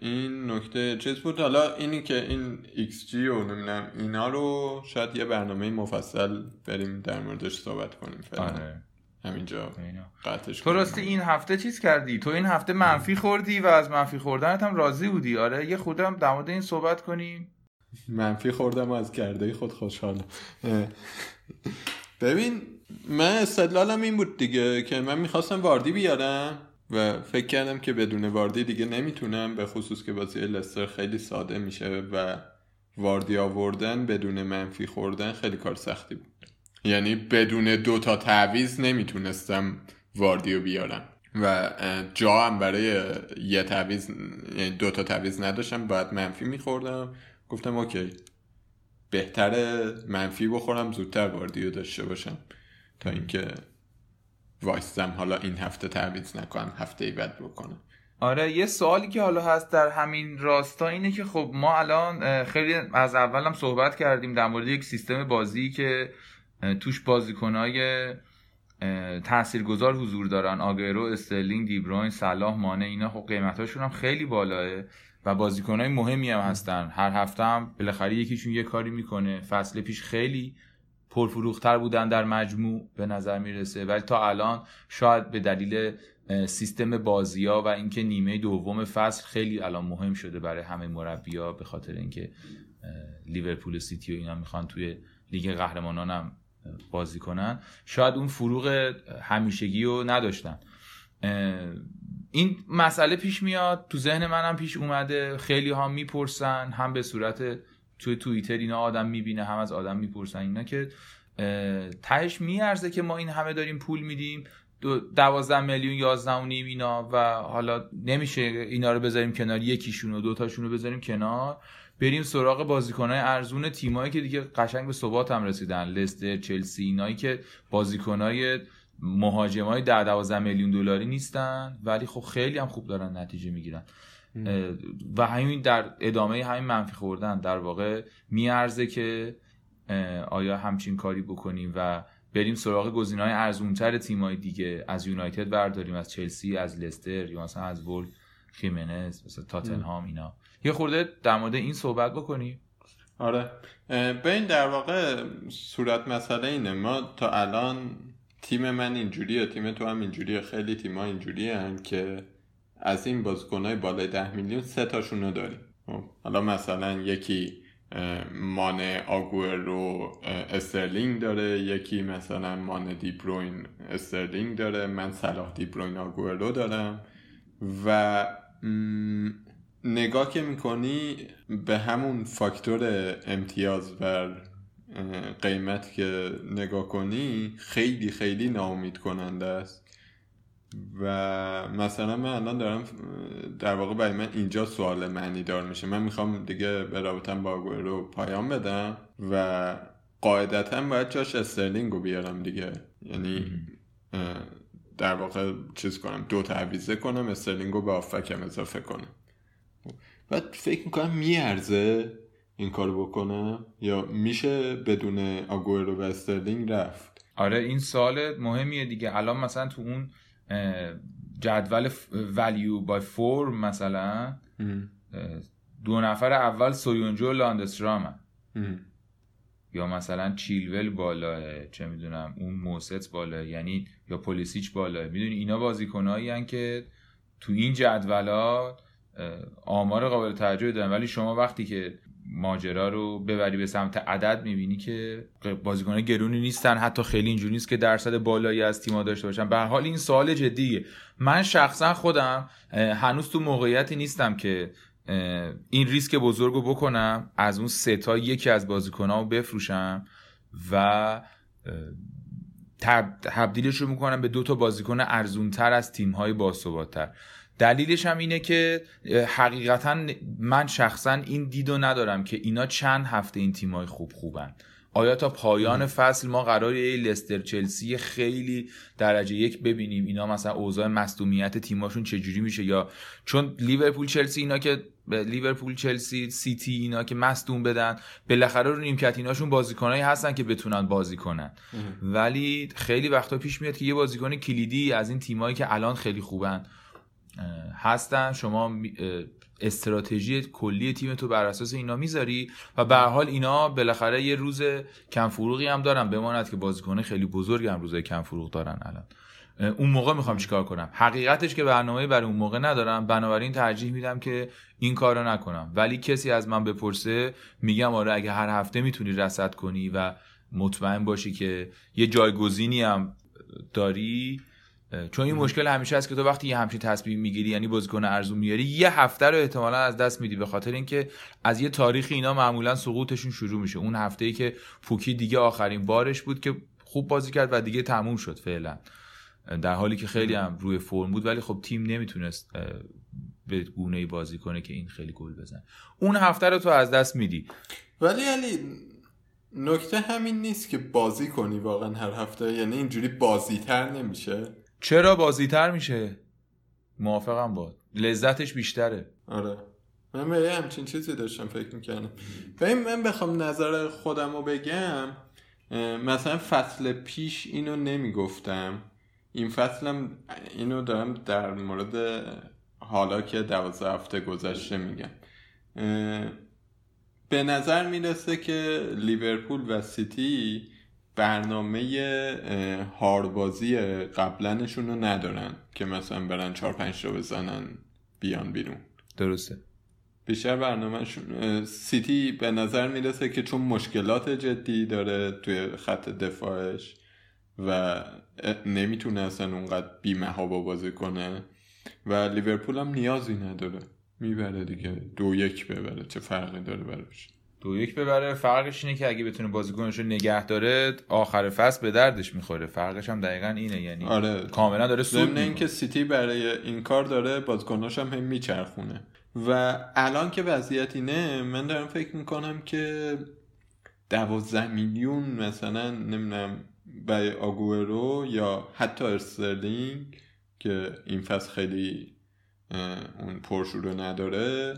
این نکته چیز بود؟ حالا اینی که این XG و نمی‌دونم اینا رو شاید یه برنامه مفصل بریم در موردش صحبت کنیم فعلا. آره. همینجا. قطعش تو. راستی این هفته چیز کردی؟ تو این هفته منفی خوردی و از منفی خوردنت هم راضی بودی؟ آره یه خودم در مورد این صحبت کنیم. منفی خوردم و از کرده خود خوشحالم. ببین من استدلالم این بود دیگه که من می‌خواستم واردی بیارم و فکر کردم که بدون واردی دیگه نمی‌تونم به خصوص که بازی لستر خیلی ساده میشه و واردی آوردن بدون منفی خوردن خیلی کار سختی بود. یعنی بدون دو تا تعویز نمی‌تونستم واردی رو بیارم. و جا هم برای یه تعویز یعنی دو تا تعویز نداشتم باید منفی میخوردم. گفتم اوکی بهتره منفی بخورم زودتر واردی رو داشته باشم. تا اینکه وایستم حالا این هفته تعویض نکنم هفته بعد بکنم. آره یه سوالی که حالا هست در همین راستا اینه که خب ما الان خیلی از اول هم صحبت کردیم در مورد یک سیستم بازی که توش بازیکنهای تاثیرگذار حضور دارن. آگرو استرلینگ دیبروین صلاح مانه اینا خب قیمتاشون هم خیلی بالاه و بازیکنهای مهمی هم هستن. هر هفته هم بالاخره یکیشون یه کاری می‌کنه. فصل پیش خیلی پرفروختر بودن در مجموع به نظر می‌رسه. ولی تا الان شاید به دلیل سیستم بازی ها و اینکه نیمه دوم فصل خیلی الان مهم شده برای همه مربیا به خاطر اینکه لیورپول سیتی و اینا می‌خوان توی لیگ قهرمانان هم بازی کنن شاید اون فروغ همیشگی رو نداشتن. این مسئله پیش میاد. تو ذهن منم پیش اومده. خیلی ها می‌پرسن هم به صورت توی توییتر اینا آدم می‌بینه هم از آدم می‌پرسن اینا که تهش میارزه که ما این همه داریم پول میدیم دو دوازده میلیون یازده و نیم اینا و حالا نمیشه اینا رو بذاریم کنار یکیشون و دوتاشون رو بذاریم کنار. بریم سراغ بازیکنهای ارزون تیمایی که دیگه قشنگ به ثبات هم رسیدن. لستر چلسی اینایی که بازیکنهای مهاجمای ده دوازده میلیون دلاری نیستن ولی خب خیلی هم خوب دارن نتیجه می‌گیرن. و همین در ادامه همین منفی خوردن در واقع میارزه که آیا همچین کاری بکنیم و بریم سراغ گزینه‌های ارزونتر تیمای دیگه. از یونایتد برداریم از چلسی از لستر یا مثلا از وول خیمنز مثلا تاتنهام اینا. یه خورده در مورد این صحبت بکنیم آره. ببین در واقع صورت مسئله اینه. ما تا الان تیم من اینجوریه تیم تو هم اینجوریه خیلی تیم ها اینجوری که از این بازیکنهای بالای ده میلیون سه تاشون رو داریم. خب، حالا مثلا یکی اه، مانه آگورو اه، استرلینگ داره یکی مثلا مانه دیبروین استرلینگ داره من صلاح دیبروین آگورو دارم و نگاه که می‌کنی به همون فاکتور امتیاز بر قیمت که نگاه کنی خیلی خیلی ناامید کننده است. و مثلا من الان دارم در واقع برای من اینجا سوال معنی دار میشه. من می‌خوام دیگه به رابطم با رو پایان بدم و قاعدتا باید جاش استرلینگ رو بیارم دیگه. یعنی در واقع چیز کنم دو تا تعویض کنم استرلینگ رو به اتکم اضافه کنم. بعد فکر می‌کنم میارزه این کارو بکنم یا میشه بدون آگوئرو و استرلینگ رفت؟ آره این سوال مهمیه دیگه. الان مثلا تو اون جدول value by form مثلا دو نفر اول سویونجو و لاندسترام ام. یا مثلا چیلول بالاه چه می‌دونم اون موست بالاه یعنی یا پلیسیچ بالاه. می‌دونی اینا بازیکنایی که تو این جدولا آمار قابل توجهی دارن. ولی شما وقتی که ماجرا رو ببری به سمت عدد می‌بینی که بازیکن گرونی نیستن. حتی خیلی اینجوری نیست که درصد بالایی از تیما داشته باشن. به حال این سوال جدیه. من شخصا خودم هنوز تو موقعیتی نیستم که این ریسک بزرگ رو بکنم از اون سه تا یکی از بازیکنها رو بفروشم و تبدیلش رو می‌کنم به دو تا بازیکن ارزونتر از تیم های باثباتتر دلیلش هم اینه که حقیقتا من شخصا این دیدو ندارم که اینا چند هفته این تیمای خوب خوبن. آیا تا پایان فصل ما قرار یه لستر چلسی خیلی درجه یک ببینیم؟ اینا مثلا اوضاع مصدومیت تیماشون چجوری میشه؟ یا چون لیورپول چلسی اینا که لیورپول چلسی سیتی اینا که مصدوم بدن بالاخره رو نیمکت ایناشون بازیکنایی هستن که بتونن بازی کنن. ولی خیلی وقتا پیش میاد که یه بازیکن کلیدی از این تیمایی که الان خیلی خوبن هستن. شما استراتژی کلی تیم تو بر اساس اینا می‌ذاری و به حال اینا بالاخره یه روز کم فروغی هم دارن. بماند که بازیکن خیلی بزرگی هم روزای کم فروغ دارن الان. اون موقع می‌خوام چیکار کنم؟ حقیقتش که برنامه برای اون موقع ندارم. بنابراین ترجیح میدم که این کارو نکنم. ولی کسی از من بپرسه میگم آره اگه هر هفته می‌تونی رصد کنی و مطمئن باشی که یه جایگزینی هم داری چون این مشکل همیشه هست که تو وقتی یه همچین تصمیم می‌گیری یعنی بازیکن ارزون میاری یه هفته رو احتمالا از دست میدی به خاطر اینکه از یه تاریخی اینا معمولا سقوطشون شروع میشه. اون هفته ای که پوکی دیگه آخرین بارش بود که خوب بازی کرد و دیگه تموم شد فعلا. در حالی که خیلی هم روی فرم بود ولی خب تیم نمی‌تونست به گونه ای بازی کنه که این خیلی گل بزن اون هفته رو تو از دست میدی. ولی علی نکته همین نیست که بازی کنی واقعا هر هفته. یعنی اینجوری بازیتر نمیشه. چرا بازیتر میشه؟ موافقم با. لذتش بیشتره. آره. من به همچین چیزی داشتم فکر می‌کردم. و من بخوام نظر خودم رو بگم مثلا فصل پیش اینو نمی‌گفتم. این فصلم اینو دارم در مورد حالا که دوازده هفته گذشته میگم. به نظر می‌رسه که لیورپول و سیتی برنامه هاربازی قبلنشون رو ندارن که مثلا برن چهار پنج رو بزنن بیان بیرون. درسته. بیشتر برنامهشون سیتی به نظر می‌رسه که چون مشکلات جدی داره توی خط دفاعش و نمی‌تونه اصلا اونقدر بیمهابا بازی کنه و لیورپول هم نیازی نداره. می‌بره دیگه دو یک ببره چه فرقی داره براش دو یک ببره. فرقش اینه که اگه بتونه بازیکنش رو نگه داره آخر فصل به دردش می‌خوره. فرقش هم دقیقا اینه. یعنی آره. کاملا داره سود اینکه سیتی برای این کار داره بازیکناش هم هم میچرخونه. و الان که وضعیت اینه من دارم فکر می‌کنم که دوازده میلیون مثلا نمی‌دونم برای آگورو یا حتی استرلینگ که این فصل خیلی اون پرشورو نداره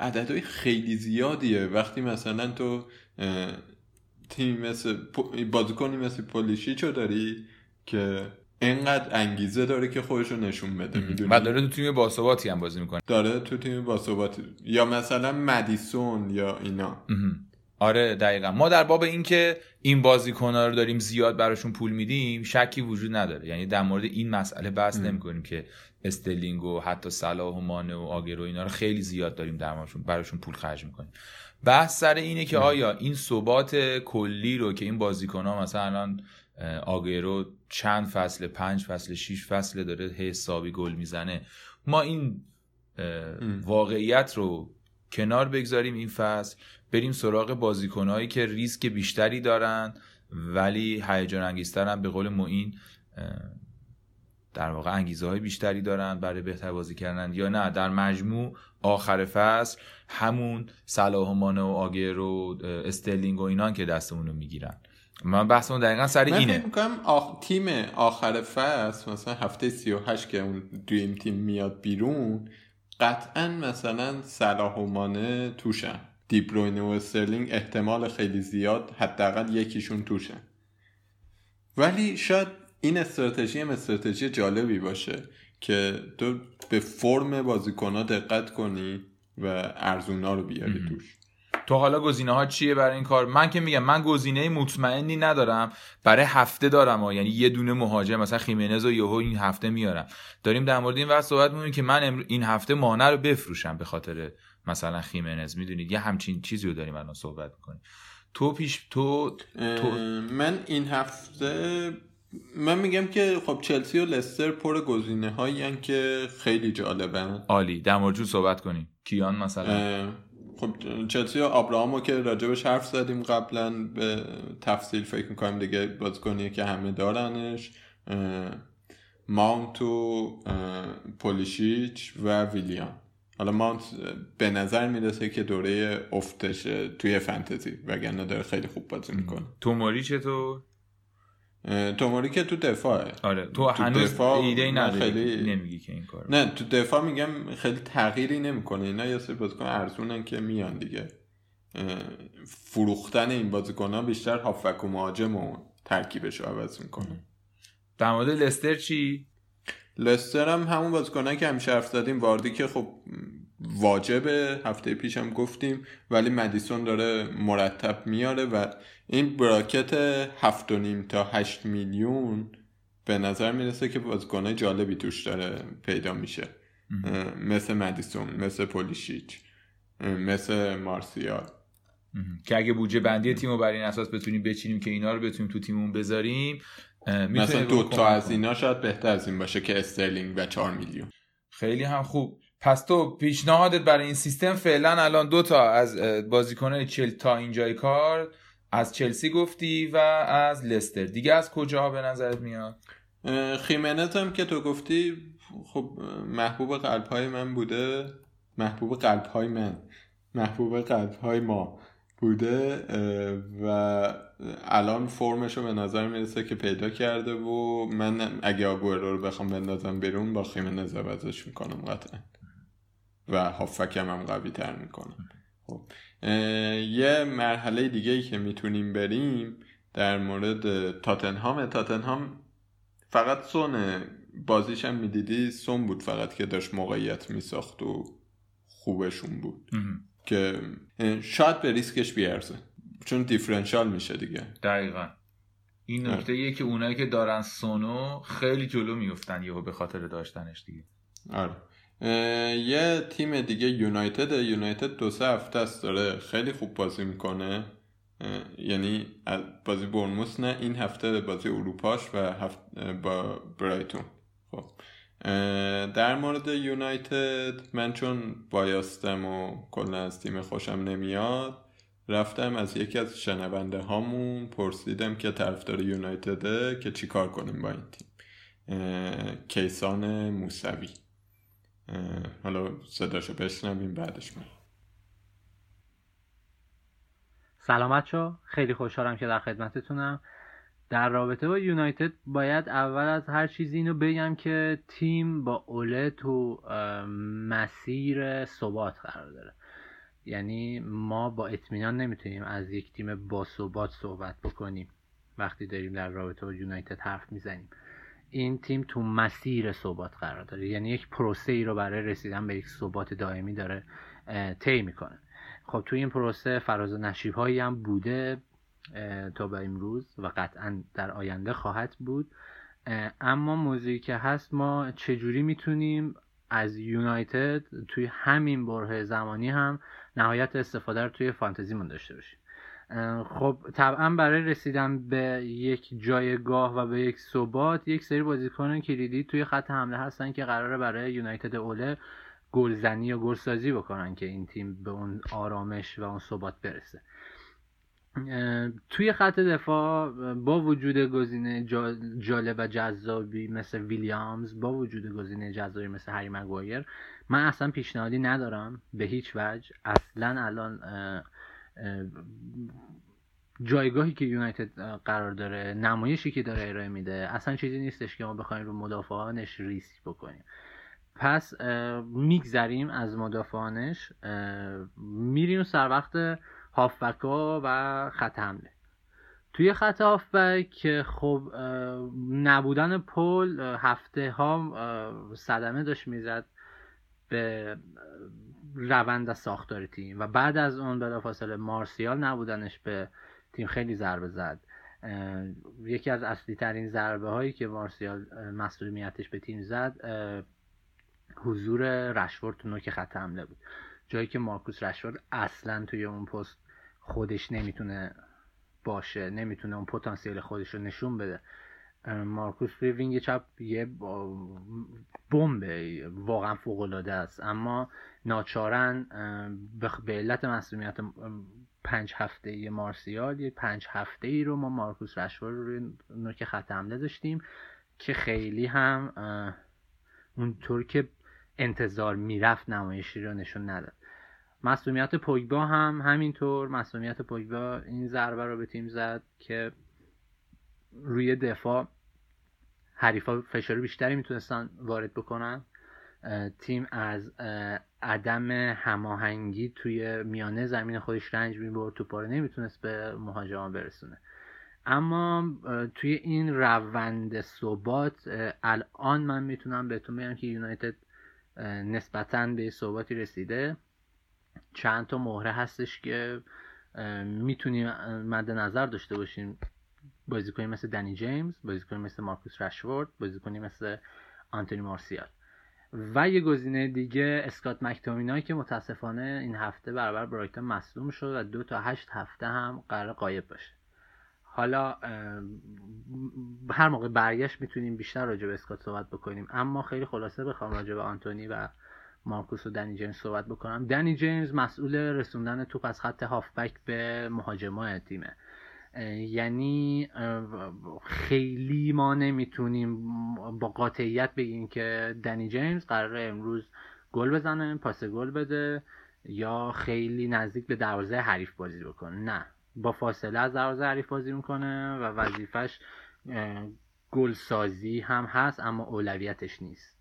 عددهای خیلی زیادیه. وقتی مثلا تو تیم مثل بازیکنی مثل پولیشیچو داری که انقدر انگیزه داره که خودشو نشون بده می‌دونی؟ و داره تو تیم باثباتی هم بازی می‌کنه. داره تو تیم باثباتی یا مثلا مدیسون یا اینا. آره دقیقا. ما در باب اینکه این بازیکن رو داریم زیاد براشون پول میدیم شکی وجود نداره. یعنی در مورد این مسئله بحث نمی‌کنیم که استلینگ و حتی صلاح و مانه و آگرو اینا رو خیلی زیاد داریم درماشون براشون پول خرج می‌کنیم. بحث سر اینه که آیا این ثبات کلی رو که این بازیکن ها مثلا الان آگرو چند فصل پنج فصل شیش فصل داره حسابی گل می‌زنه ما این واقعیت رو کنار بگذاریم این فصل بریم سراغ بازیکنهایی که ریسک بیشتری دارن ولی هیجان انگیزتر هم به قول معین در واقع انگیزه های بیشتری دارن برای بهتر بازی کردن یا نه. در مجموع آخر فصل همون صلاح و مانه و آگرو و استرلینگ و اینان که دستمون رو می‌گیرن. من بحثمون دقیقا سر من اینه. می‌کنم آخ... تیم آخر فصل مثلا هفته 38 که اون dream team میاد بیرون قطعا مثلا صلاح و مانه توشن دیبروینه و استرلینگ احتمال خیلی زیاد حداقل یکیشون توشن. ولی شاید این استراتژی هم استراتژی جالبی باشه که تو به فرم بازیکنها دقت کنی و ارزونا رو بیاری توش. تو حالا گزینه ها چیه برای این کار؟ من که میگم من گزینه مطمئنی ندارم. برای هفته دارم ها. یعنی یه دونه مهاجم مثلا خیمنز و یهو این هفته میارم. داریم در مورد این وقت صحبت می‌کنیم که من این هفته مانع رو بفروشم به خاطر مثلا خیمنز. می‌دونید؟ یه همچین چیزی رو داریم الان صحبت می‌کنیم. تو پیش تو, تو... من این هفته من میگم که خب چلسی و لستر پر گزینه هایی که خیلی جالبن عالی. در مورد صحبت کنیم. کیان مثلا؟ خب چلسی و آبراهامو که راجبش حرف زدیم قبلا به تفصیل فکر می‌کنم دیگه بازیکنیه که همه دارنش. ماونت و پولیشیچ و ویلیان. حالا ماونت به نظر می‌رسه که دوره افتش توی فنتزی وگرنه داره خیلی خوب بازی می‌کنه. توموری چطور؟ توموری که تو دفاعه. آره تو, تو هنوز دفاع ایده ای خیلی نمیگی که این کار نه تو دفاع میگم خیلی تغییری نمی‌کنه. اینا یه سری بازیکن ارزونن که میان دیگه. فروختن این بازیکن ها بیشتر هافک و مهاجم و ترکیبش رو عوض می‌کنه. در مورد لستر چی؟ لستر هم همون بازیکنان که همیشه حرف زدیم. واردی که خب واجبه. هفته پیش هم گفتیم. ولی مدیسون داره مرتب میاره و این براکت هفت و نیم تا هشت میلیون به نظر می‌رسه که بازیکنای جالبی توش داره پیدا میشه. مثل مدیسون مثل پولیشیچ مثل مارسیال. که اگه بودجه بندی تیم رو بر این اساس بتونیم بچینیم که اینا رو بتونیم تو تیممون بذاریم مثلا دو تا از اینا شاید بهتر از این باشه که استرلینگ و 4 میلیون. خیلی هم خوب. پس تو پیشنهادت برای این سیستم فعلا الان دو تا از بازیکنان چل تا اینجای کار از چلسی گفتی و از لستر. دیگه از کجاها به نظرت میاد؟ خیمنت هم که تو گفتی خب محبوب قلب های من بوده. محبوب قلب های من. محبوب قلب های ما بوده. و الان فرمش رو به نظر می‌رسه که پیدا کرده و من اگه آگوئرو رو بخوام بندازم بیرون با خیمنز عوضش می‌کنم قطعا. و هافکم هم قوی تر می‌کنم. خب. یه مرحله دیگه ای که می‌تونیم بریم در مورد تاتنهام. تاتنهام فقط سون بازیش هم می‌دیدی؟ سون بود فقط که داشت موقعیت میساخت و خوبشون بود. که شاید به ریسکش بیارزه. چون دیفرنشال میشه دیگه. دقیقا. این. نکته یه که اونایی که دارن سونو خیلی جلو میفتن یهو به خاطر داشتنش دیگه. آره. یه تیم دیگه یونایتد یونایتد دو سه هفته است داره خیلی خوب بازی می‌کنه. یعنی بازی برنموس نه این هفته بازی اروپاش و هفت با برایتون. خب. در مورد یونایتد من چون بایستم و کلا از تیم خوشم نمیاد رفتم از یکی از شنونده هامون پرسیدم که طرفدار یونایتده که چیکار کنیم با این تیم. کیسان موسوی. حالا صداشو بشنویم بعدش من سلامت شو. خیلی خوشحالم که در خدمتتونم. در رابطه با یونایتد باید اول از هر چیزی اینو بگم که تیم با اوله تو مسیر ثبات قرار داره. یعنی ما با اطمینان نمی‌تونیم از یک تیم با ثبات صحبت بکنیم. وقتی داریم در رابطه با یونایتد حرف می‌زنیم. این تیم تو مسیر ثبات قرار داره. یعنی یک پروسه ای رو برای رسیدن به یک ثبات دائمی داره طی می‌کنه. خب تو این پروسه فراز و نشیب هایی هم بوده تا به امروز و قطعا در آینده خواهد بود. اما موضوعی که هست ما چجوری می‌تونیم از یونایتد توی همین بره زمانی هم نهایت استفاده رو توی فانتزیمون داشته باشیم؟ خب طبعا برای رسیدن به یک جایگاه و به یک ثبات یک سری بازیکن کلیدی توی خط حمله هستن که قراره برای یونایتد اوله گلزنی و گلسازی بکنن که این تیم به اون آرامش و اون ثبات برسه. توی خط دفاع با وجود گزینه جالب و جذابی مثل ویلیامز با وجود گزینه جذابی مثل هری مگوایر من اصلا پیشنهادی ندارم به هیچ وجه. اصلا الان جایگاهی که یونایتد قرار داره نمایشی که داره ارائه میده اصلا چیزی نیستش که ما بخوایم رو مدافعانش ریسک بکنیم. پس میگذریم از مدافعانش میریم سر وقت هافبک و خط حمله. توی خط هافبک خب نبودن پل هفته ها صدمه داشت می‌زد به روند و ساختار تیم. و بعد از اون بلافاصله مارسیال نبودنش به تیم خیلی ضربه زد. یکی از اصلی ترین ضربه هایی که مارسیال مسئولیتش به تیم زد حضور رشورد تو نوک خط حمله بود. جایی که مارکوس رشورد اصلا توی اون پست خودش نمی‌تونه باشه نمی‌تونه اون پتانسیل خودش رو نشون بده. مارکوس توی وینگ چپ یه بمبه واقعا فوق العاده است. اما ناچارن به علت مسئولیت پنج هفته ای مارسیال یه پنج هفته ای رو ما مارکوس رشفورد رو روی نوک خط حمله داشتیم که خیلی هم اونطور که انتظار می‌رفت نمایشی رو نشون نداد. مسئولیت پوگبا هم همینطور مسئولیت پوگبا این ضربه رو به تیم زد که روی دفاع حریفا فشار بیشتری می‌تونستن وارد بکنن. تیم از عدم هماهنگی توی میانه زمین خودش رنج می‌برد تو پاره نمی‌تونست به مهاجمان برسونه. اما توی این روند ثبات الان من می‌تونم بهتون بگم که یونایتد نسبتا به ثباتی رسیده. چند تا مهره هستش که می‌تونیم مد نظر داشته باشیم. بازیکنی مثل دنی جیمز بازیکنی مثل مارکوس رشورد بازیکنی مثل آنتونی مارسیال. و یه گزینه دیگه اسکات مکتومینای که متاسفانه این هفته برابر برایتون مصدوم شد و دو تا هشت هفته هم قرار قایب باشه. حالا هر موقع برگشت می‌تونیم بیشتر راجع به اسکات صحبت بکنیم. اما خیلی خلاصه بخوام راجع به آنتونی و مارکوس و دنی جیمز صحبت بکنم. دنی جیمز مسئول رسوندن توپ از خط هافبک به مهاجمای تیمه. یعنی خیلی ما نمی‌تونیم با قاطعیت بگیم که دنی جیمز قراره امروز گل بزنه پاس گل بده یا خیلی نزدیک به دروازه حریف بازی بکنه. نه با فاصله از دروازه حریف بازی می‌کنه و وظیفش گل سازی هم هست اما اولویتش نیست.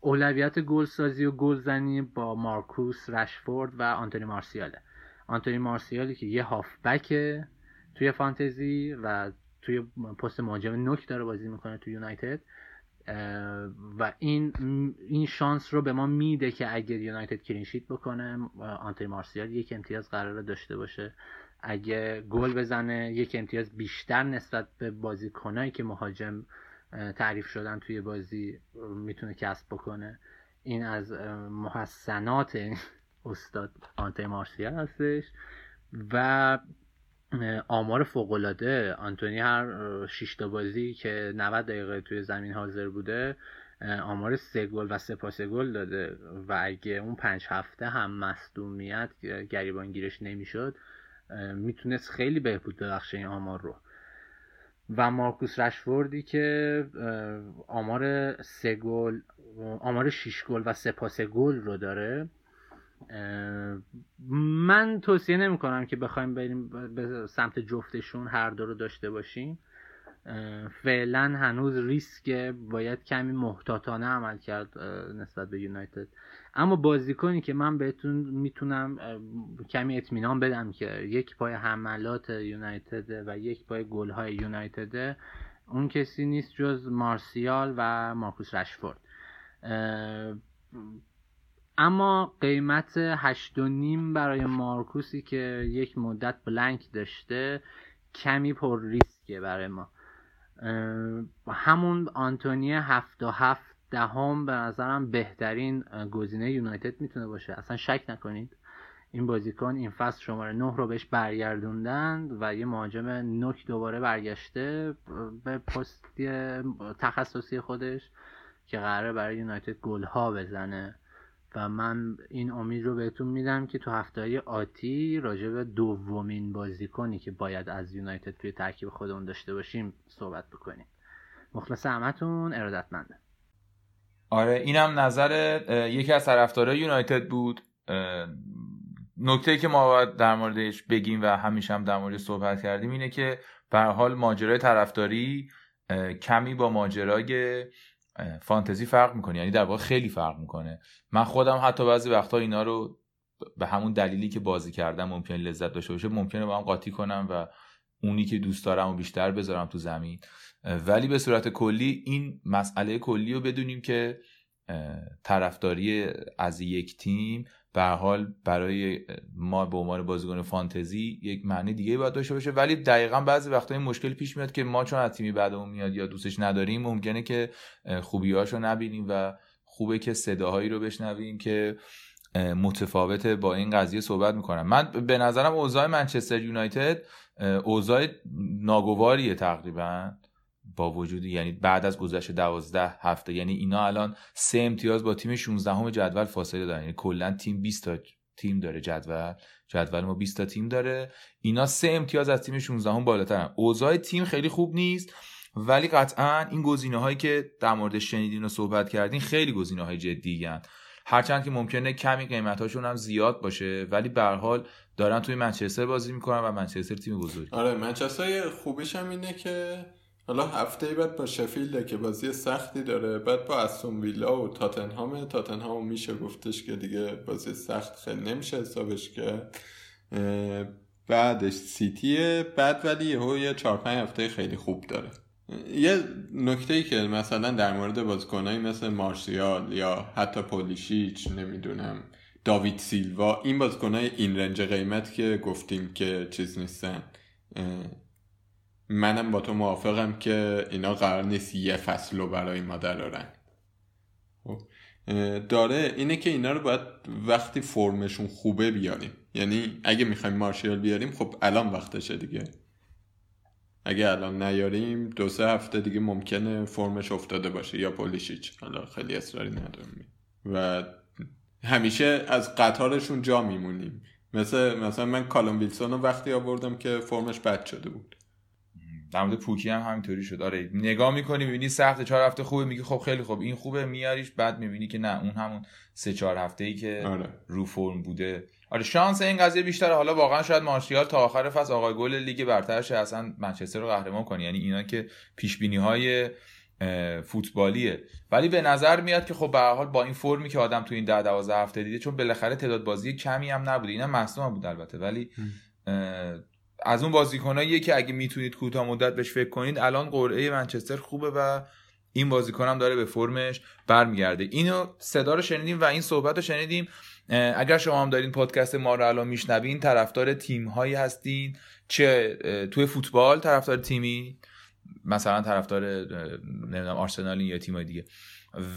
اولویت گل سازی و گل زنی با مارکوس رشفورد و آنتونی مارسیاله. آنتونی مارسیالی که یه هافبکه توی فانتزی و توی پست مهاجم نوک داره بازی می‌کنه توی یونایتد و این این شانس رو به ما میده که اگر یونایتد کلینشیت بکنه آنتونی مارسیال یک امتیاز قرار داشته باشه. اگه گل بزنه یک امتیاز بیشتر نسبت به بازیکنایی که مهاجم تعریف شدن توی بازی می‌تونه کسب بکنه. این از محسنات استاد آنتونی مارسیال هستش و آمار فوقالعاده آنتونی هر شیشتا بازی که 90 دقیقه توی زمین حاضر بوده آمار سه گل و سه پاس گل داده و اگه اون پنج هفته هم مصدومیت گریبان گیرش نمی‌شد می‌تونست خیلی بهبود ببخشه این آمار رو. و مارکوس رشفوردی که آمار سه گل آمار شیش گل و سه پاس گل رو داره من توصیه نمی کنم که بخوایم بریم به سمت جفتشون هر دو رو داشته باشیم. فعلا هنوز ریسک باید کمی محتاطانه عمل کرد نسبت به یونایتد. اما بازیکنی که من بهتون می‌تونم کمی اطمینان بدم که یک پای حملات یونایتد و یک پای گل های یونایتد اون کسی نیست جز مارسیال و مارکوس رشفورد. اما قیمت هشت و نیم برای مارکوسی که یک مدت بلنک داشته کمی پر ریسکه برای ما. همون آنتونی هفت و هفت دهم به نظرم بهترین گزینه یونایتد می‌تونه باشه. اصلا شک نکنید. این بازیکن این فصل شماره نه رو بهش برگردوندن و یه مهاجم نوک دوباره برگشته به پست تخصصی خودش که قراره برای یونایتد گل ها بزنه. و من این امید رو بهتون میدم که تو هفته آتی راجع به دومین بازیکنی که باید از یونایتد توی ترکیب خودمون داشته باشیم صحبت بکنیم. مخلص همتون ارادتمندم آره اینم نظر یکی از طرفدارای یونایتد بود. نکته که ما باید در موردش بگیم و همیشه هم در مورد صحبت کردیم اینه که به حال ماجرای طرفداری کمی با ماجرای فانتزی فرق می‌کنه یعنی در واقع خیلی فرق می‌کنه. من خودم حتی بعضی وقتها اینا رو به همون دلیلی که بازی کردم ممکن لذت داشته باشه ممکنه با هم قاطی کنم و اونی که دوست دارم و بیشتر بذارم تو زمین. ولی به صورت کلی این مسئله کلی رو بدونیم که طرفداری از یک تیم به حال برای ما به عنوان بازیکن فانتزی یک معنی دیگه باید داشته باشه. ولی دقیقا بعضی وقتا این مشکل پیش میاد که ما چون از تیمی بعدمون میاد یا دوستش نداریم ممکنه که خوبیاشو نبینیم و خوبه که صداهایی رو بشنویم که متفاوت با این قضیه صحبت می‌کنم من به نظرم اوضاع منچستر یونایتد اوضاع ناگواریه تقریبا. با وجود یعنی بعد از گذشت دوازده هفته یعنی اینا الان سه امتیاز با تیم 16 همه جدول فاصله دارن. یعنی کلا تیم 20 تا تیم داره جدول. جدول ما 20 تا تیم داره. اینا سه امتیاز از تیم 16 هم بالاترن. اوضاع تیم خیلی خوب نیست ولی قطعا این گزینه هایی که در مورد شنیدین و صحبت کردین خیلی گزینه های جدی هن. هرچند که ممکنه کمی قیمتاشون هم زیاد باشه ولی به حال دارن توی منچستر بازی می‌کنن و منچستر تیم بزرگی. آره منچستر خوبیش هم اینه که حالا هفته بعد با شفیلده که بازی سختی داره بعد با استون ویلا و تاتنهام تاتنهام میشه گفتش که دیگه بازی سخت خیلی نمیشه حسابش کرد. بعدش سیتیه بعد ولی یهو یه چهار پنج هفته خیلی خوب داره. یه نکته ای که مثلا در مورد بازیکنایی مثل مارسیال یا حتی پولیشیچ نمی‌دونم داوید سیلوا این بازیکنای این رنج قیمت که گفتیم که چیز نیستن. منم با تو موافقم که اینا قرار نیست یه فصل رو برای ما درارن خب، داره اینه که اینا رو باید وقتی فرمشون خوبه بیاریم. یعنی اگه می‌خوایم مارشیال بیاریم خب الان وقتشه دیگه. اگه الان نیاریم دو سه هفته دیگه ممکنه فرمش افتاده باشه یا پولیشیچ. حالا خیلی اصراری ندارم. و همیشه از قطارشون جا میمونیم. مثل مثلا من کالوم ویلسون رو وقتی آوردم که فرمش بد شده بود. در مورد پوکی هم همینطوری شد. آره نگاه می‌کنی می‌بینی سخت چهار هفته خوبه میگی خب خیلی خوب. این خوبه میاریش بعد می‌بینی که نه اون همون سه چهار هفته ای که آره. رو فرم بوده. آره شانس این قضیه بیشتره. حالا واقعا شاید مارشیال تا آخر فصل آقای گل لیگ برترش اصلا منچستر رو قهرمان کنه. یعنی اینا که پیش بینی های فوتبالیه. ولی به نظر میاد که خب به حال با این فرمی که آدم تو این 10 12 هفته دیده چون بالاخره تعداد بازی کمی هم نبوده. اینا مصدوم بود البته. ولی از اون بازیکنایی که اگه می‌تونید کوتاه مدت بهش فکر کنید الان قرعه منچستر خوبه و این بازیکن هم داره به فرمش برمیگرده. اینو صدا رو شنیدیم و این صحبت رو شنیدیم. اگر شما هم دارین پادکست ما رو الان میشنوین طرفدار تیم هایی هستین. چه توی فوتبال طرفدار تیمی؟ مثلا طرفدار نمی‌دونم آرسنال یا تیم دیگه.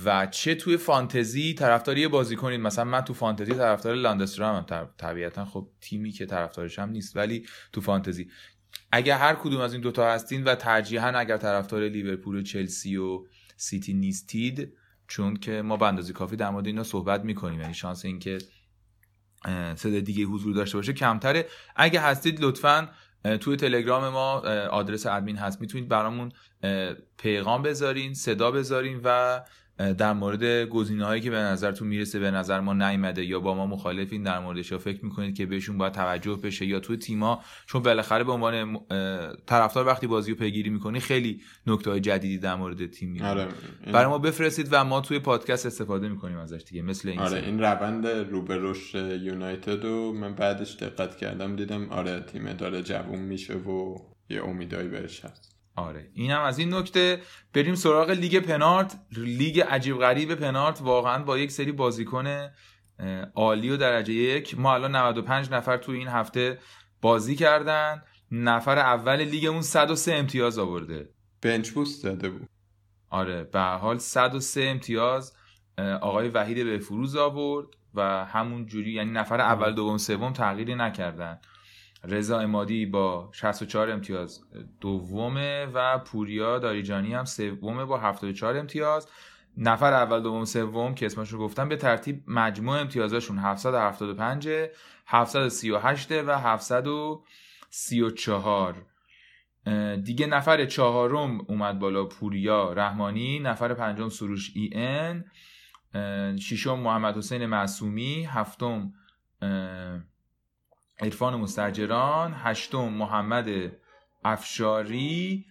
و چه توی فانتزی طرفدار یه بازی کنید مثلا من تو فانتزی طرفدار لاندسترام هم طبیعتا خب تیمی که طرفدارش هم نیست ولی تو فانتزی. اگر هر کدوم از این دوتا هستین و ترجیحا اگر طرفدار لیورپول و چلسی و سیتی نیستید چون که ما به کافی در مورد اینا صحبت می‌کنیم. یعنی شانس اینکه صدا دیگه حضور داشته باشه کمتره. اگه هستید لطفا توی تلگرام ما آدرس ادمین هست. می‌تونید برامون پیغام بذارین صدا بذارین و در مورد گزینه هایی که به نظرتون می‌رسه به نظر ما نیامده یا با ما مخالفین در موردش یا فکر می‌کنید که بهشون باید توجه بشه یا تو تیما؟ چون بالاخره به عنوان طرفدار وقتی بازی رو پیگیری می‌کنی خیلی نکته های جدیدی در مورد تیم میاد آره برای ما بفرستید و ما توی پادکست استفاده می‌کنیم ازش دیگه مثل این آره این روند رو به رشد یونایتد و من بعدش دقت کردم دیدم آره تیم داره جوون میشه و یه امیدایی بهش هست. آره. اینم از این نکته بریم سراغ لیگ پنارت. لیگ عجیب غریب پنارت واقعا با یک سری بازیکن عالی و درجه یک. ما الان 95 نفر تو این هفته بازی کردن. نفر اول لیگ اون 103 امتیاز آورده. بنچ بوست داده بود. آره به حال 103 امتیاز آقای وحید به فروز آورد و همون جوری یعنی نفر اول دوم سوم تغییری نکردن. رضا امادی با 64 امتیاز دومه و پوریا داریجانی هم سومه با 74 امتیاز. نفر اول دوم سوم که اسمش رو گفتم به ترتیب مجموع امتیازشون 775 738 و 734 دیگه نفر چهارم اومد بالا پوریا رحمانی نفر پنجم سروش ای ان ششم محمد حسین معصومی هفتم عرفان مستجران هشتم محمد افشاری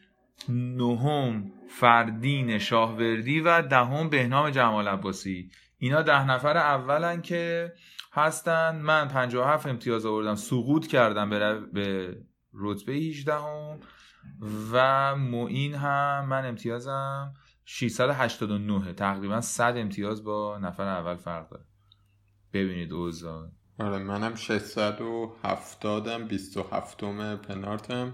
نهم فردین شاهوردی و دهم بهنام جمال عباسی. اینا ده نفر اولن که هستن. من 57 امتیاز آوردم. سقوط کردم به, به رتبه 18 هم و معین هم من امتیازم 689 تقریبا 100 امتیاز با نفر اول فرق داره. ببینید اوضاع. آره منم 670 م 27 م پنارتم.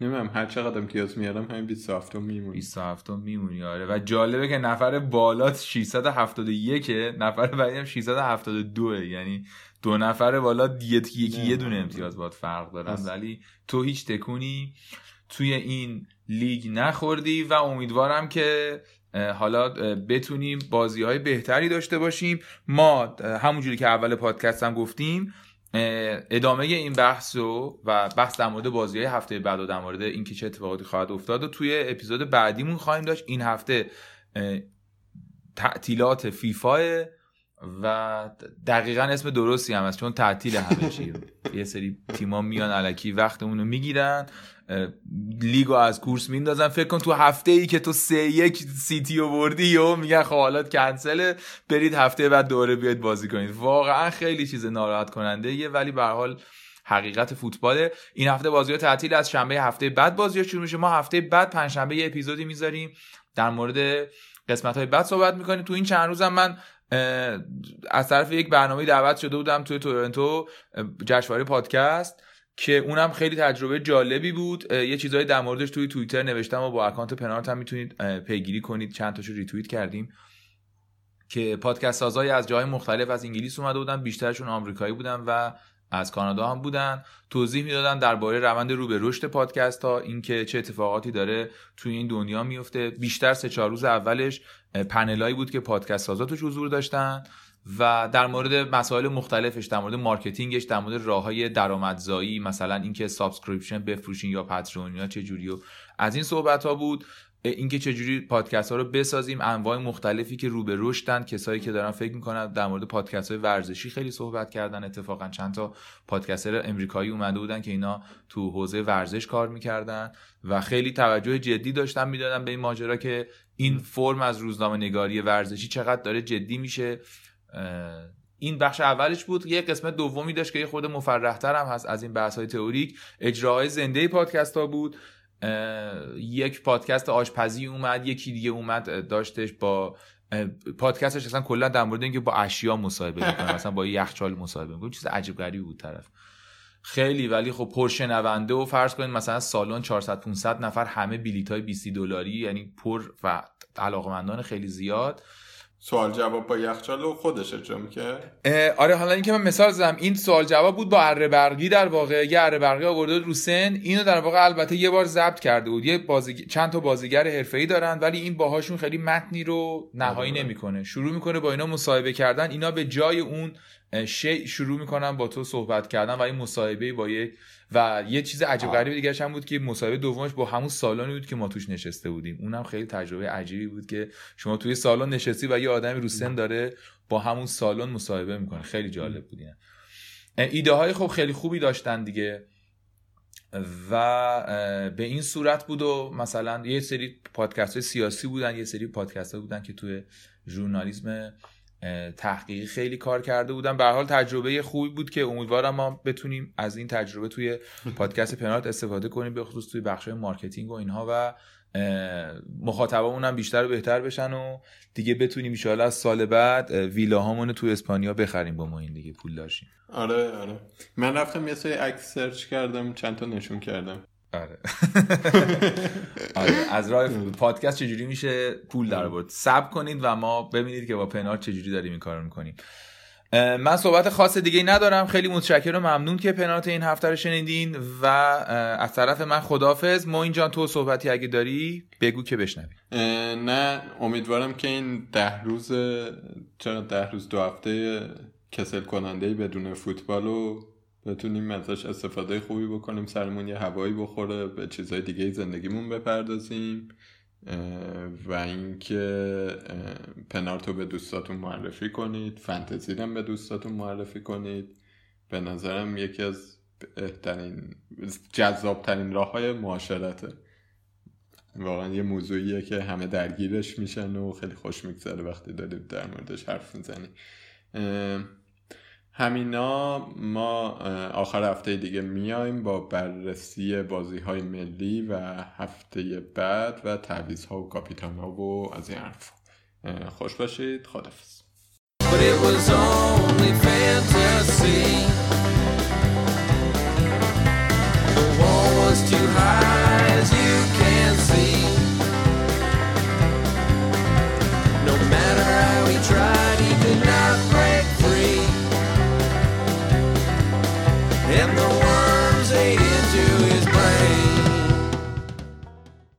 نمی‌دونم هر چقدر امتیاز میارم همین 27 میمونی. 27 میمونی آره. و جالبه که نفر بالات 671 نفر بعدی هم 672 یعنی دو نفر بالا یکی یکی یه دونه امتیاز باید فرق دارن. ولی تو هیچ تکونی توی این لیگ نخوردی و امیدوارم که حالا بتونیم بازی های بهتری داشته باشیم. ما همونجوری که اول پادکست هم گفتیم ادامه این بحث رو و بحث در مورد بازی های هفته بعد و در مورد اینکه چه اتفاقاتی خواهد افتاد و توی اپیزود بعدیمون خواهیم داشت. این هفته تعطیلات فیفا و دقیقا اسم درستی هم هست چون تعطیل همه چی یه سری تیما میان علکی وقتمون رو می‌گیرن. لیگو از کورس میندازن فکر کن تو هفته ای که تو سه یک سیتی رو بردی و میگن خب حالا کنسله. برید هفته بعد دوره بیاید بازی کنید. واقعا خیلی چیز ناراحت کننده یه ولی به حال حقیقت فوتباله. این هفته بازی تعطیل از شنبه هفته بعد بازی شروع میشه. ما هفته بعد پنجشنبه یه اپیزودی می‌ذاریم. در مورد قسمت های بعد صحبت می‌کنیم. تو این چند روزم من از طرف یک برنامه دعوت شده بودم توی تورنتو جشنواره پادکست. که اونم خیلی تجربه جالبی بود. یه چیزایی در موردش توی توییتر نوشتم و با اکانت پنارتی هم می‌تونید پیگیری کنید. چند تاشو ریتوییت کردیم. که پادکست سازایی از جاهای مختلف از انگلیس اومده بودن بیشترشون آمریکایی بودن و از کانادا هم بودن. توضیح می‌دادن درباره روند رو به رشد پادکست ها اینکه چه اتفاقاتی داره توی این دنیا میفته. بیشتر سه چهار روز اولش panel‌ایی بود که پادکست سازا توش حضور داشتن. و در مورد مسائل مختلفش در مورد marketing ش در مورد راه های درآمدزایی مثلا اینکه subscription بفروشین یا Patreon یا چه جوری و از این صحبت ها بود اینکه چجوری پادکست ها رو بسازیم انواع مختلفی که رو به رشدن کسایی که دارن فکر می‌کنن در مورد پادکست های ورزشی خیلی صحبت کردن. اتفاقا چند تا podcaster امریکایی اومده بودن که اینا تو حوزه ورزش کار می‌کردن و خیلی توجه جدی داشتن می‌دادن به این ماجرا که این فرم از روزنامه نگاری ورزشی چقدر داره جدی میشه. این بخش اولش بود یه قسمت دومی داشت که یه خود مفرحتر هم هست از این بحث های تئوریک. اجراهای زنده پادکست ها بود یک پادکست آشپزی اومد یکی دیگه اومد داشتش با پادکستش اصلا کلا در مورد اینکه با اشیا مصاحبه می‌کنه مثلا با یخچال مصاحبه می‌کنه چیز عجیب غریبی بود طرف. خیلی ولی خب پرشنونده و فرض کنید مثلا سالن 400 500 نفر همه بلیط های 20 دلاری یعنی پر و علاقمندان خیلی زیاد. سوال جواب با یخچال رو خودش می‌کرد اه، آره حالا اینکه من مثال زدم این سوال جواب بود با اره برقی در واقع. یه اره برقی آورده بود رو سن اینو در واقع البته یه بار ضبط کرده بود. یه بازیگ... چند تا بازیگر حرفه‌ای دارن ولی این باهاشون خیلی متنی رو نهایی آره. نمی‌کنه. شروع می‌کنه با اینا مصاحبه کردن. اینا به جای اون شی شروع می‌کنن با تو صحبت کردن و این مصاحبه با یک و یه چیز عجیب آه. غریب دیگه هم بود که مصاحبه دومش با همون سالانی بود که ما توش نشسته بودیم. اونم خیلی تجربه عجیبی بود که شما توی سالن نشستی و یه آدمی رو سن داره با همون سالن مصاحبه می‌کنه. خیلی جالب بود اینا. ایده های خب خیلی خوبی داشتن دیگه. و به این صورت بود و مثلا یه سری پادکست های سیاسی بودن یه سری پادکست ها بودن که توی ژورنالیسم تحقیقی خیلی کار کرده بودن به هر حال تجربه خوبی بود که امیدوارم ما بتونیم از این تجربه توی پادکست پنارت استفاده کنیم به خصوص توی بخش marketing و اینها و اه، مخاطبامون هم بیشتر و بهتر بشن و دیگه بتونیم ان از سال بعد اه، ویلاهامون تو اسپانیا بخریم با ما این دیگه پول داشتیم. آره آره. من رفتم یه سری عکس search کردم چند تا نشون کردم. آره. آره. از راه پادکست چجوری میشه؟ پول در آورد سب کنید و ما ببینید که با پنار چجوری داریم این کارو می‌کنیم. من صحبت خاص دیگه ندارم. خیلی متشکرم و ممنون که پنارت این هفته رو شنیدین و از طرف من خدافظ موین جان تو صحبتی اگه داری بگو که بشنویم اه، نه امیدوارم که این ده روز چرا ده روز دو هفته کسل کننده بدون فوتبال رو بتونیم ازش استفاده خوبی بکنیم سرمون یه هوایی بخوره به چیزهای دیگه زندگیمون بپردازیم. و اینکه پنارتو به دوستاتون معرفی کنید هم به دوستاتون معرفی کنید. به نظرم یکی از بهترین جذابترین راه های معاشرته. واقعا یه موضوعیه که همه درگیرش میشن و خیلی خوش میگذره وقتی داریم در موردش حرف می‌زنی همینا ما آخر هفته دیگه میایم با بررسی بازی های ملی و هفته بعد و تعویض ها و کاپیتان ها و از این حرف. خوش باشید. خدافز he could not And the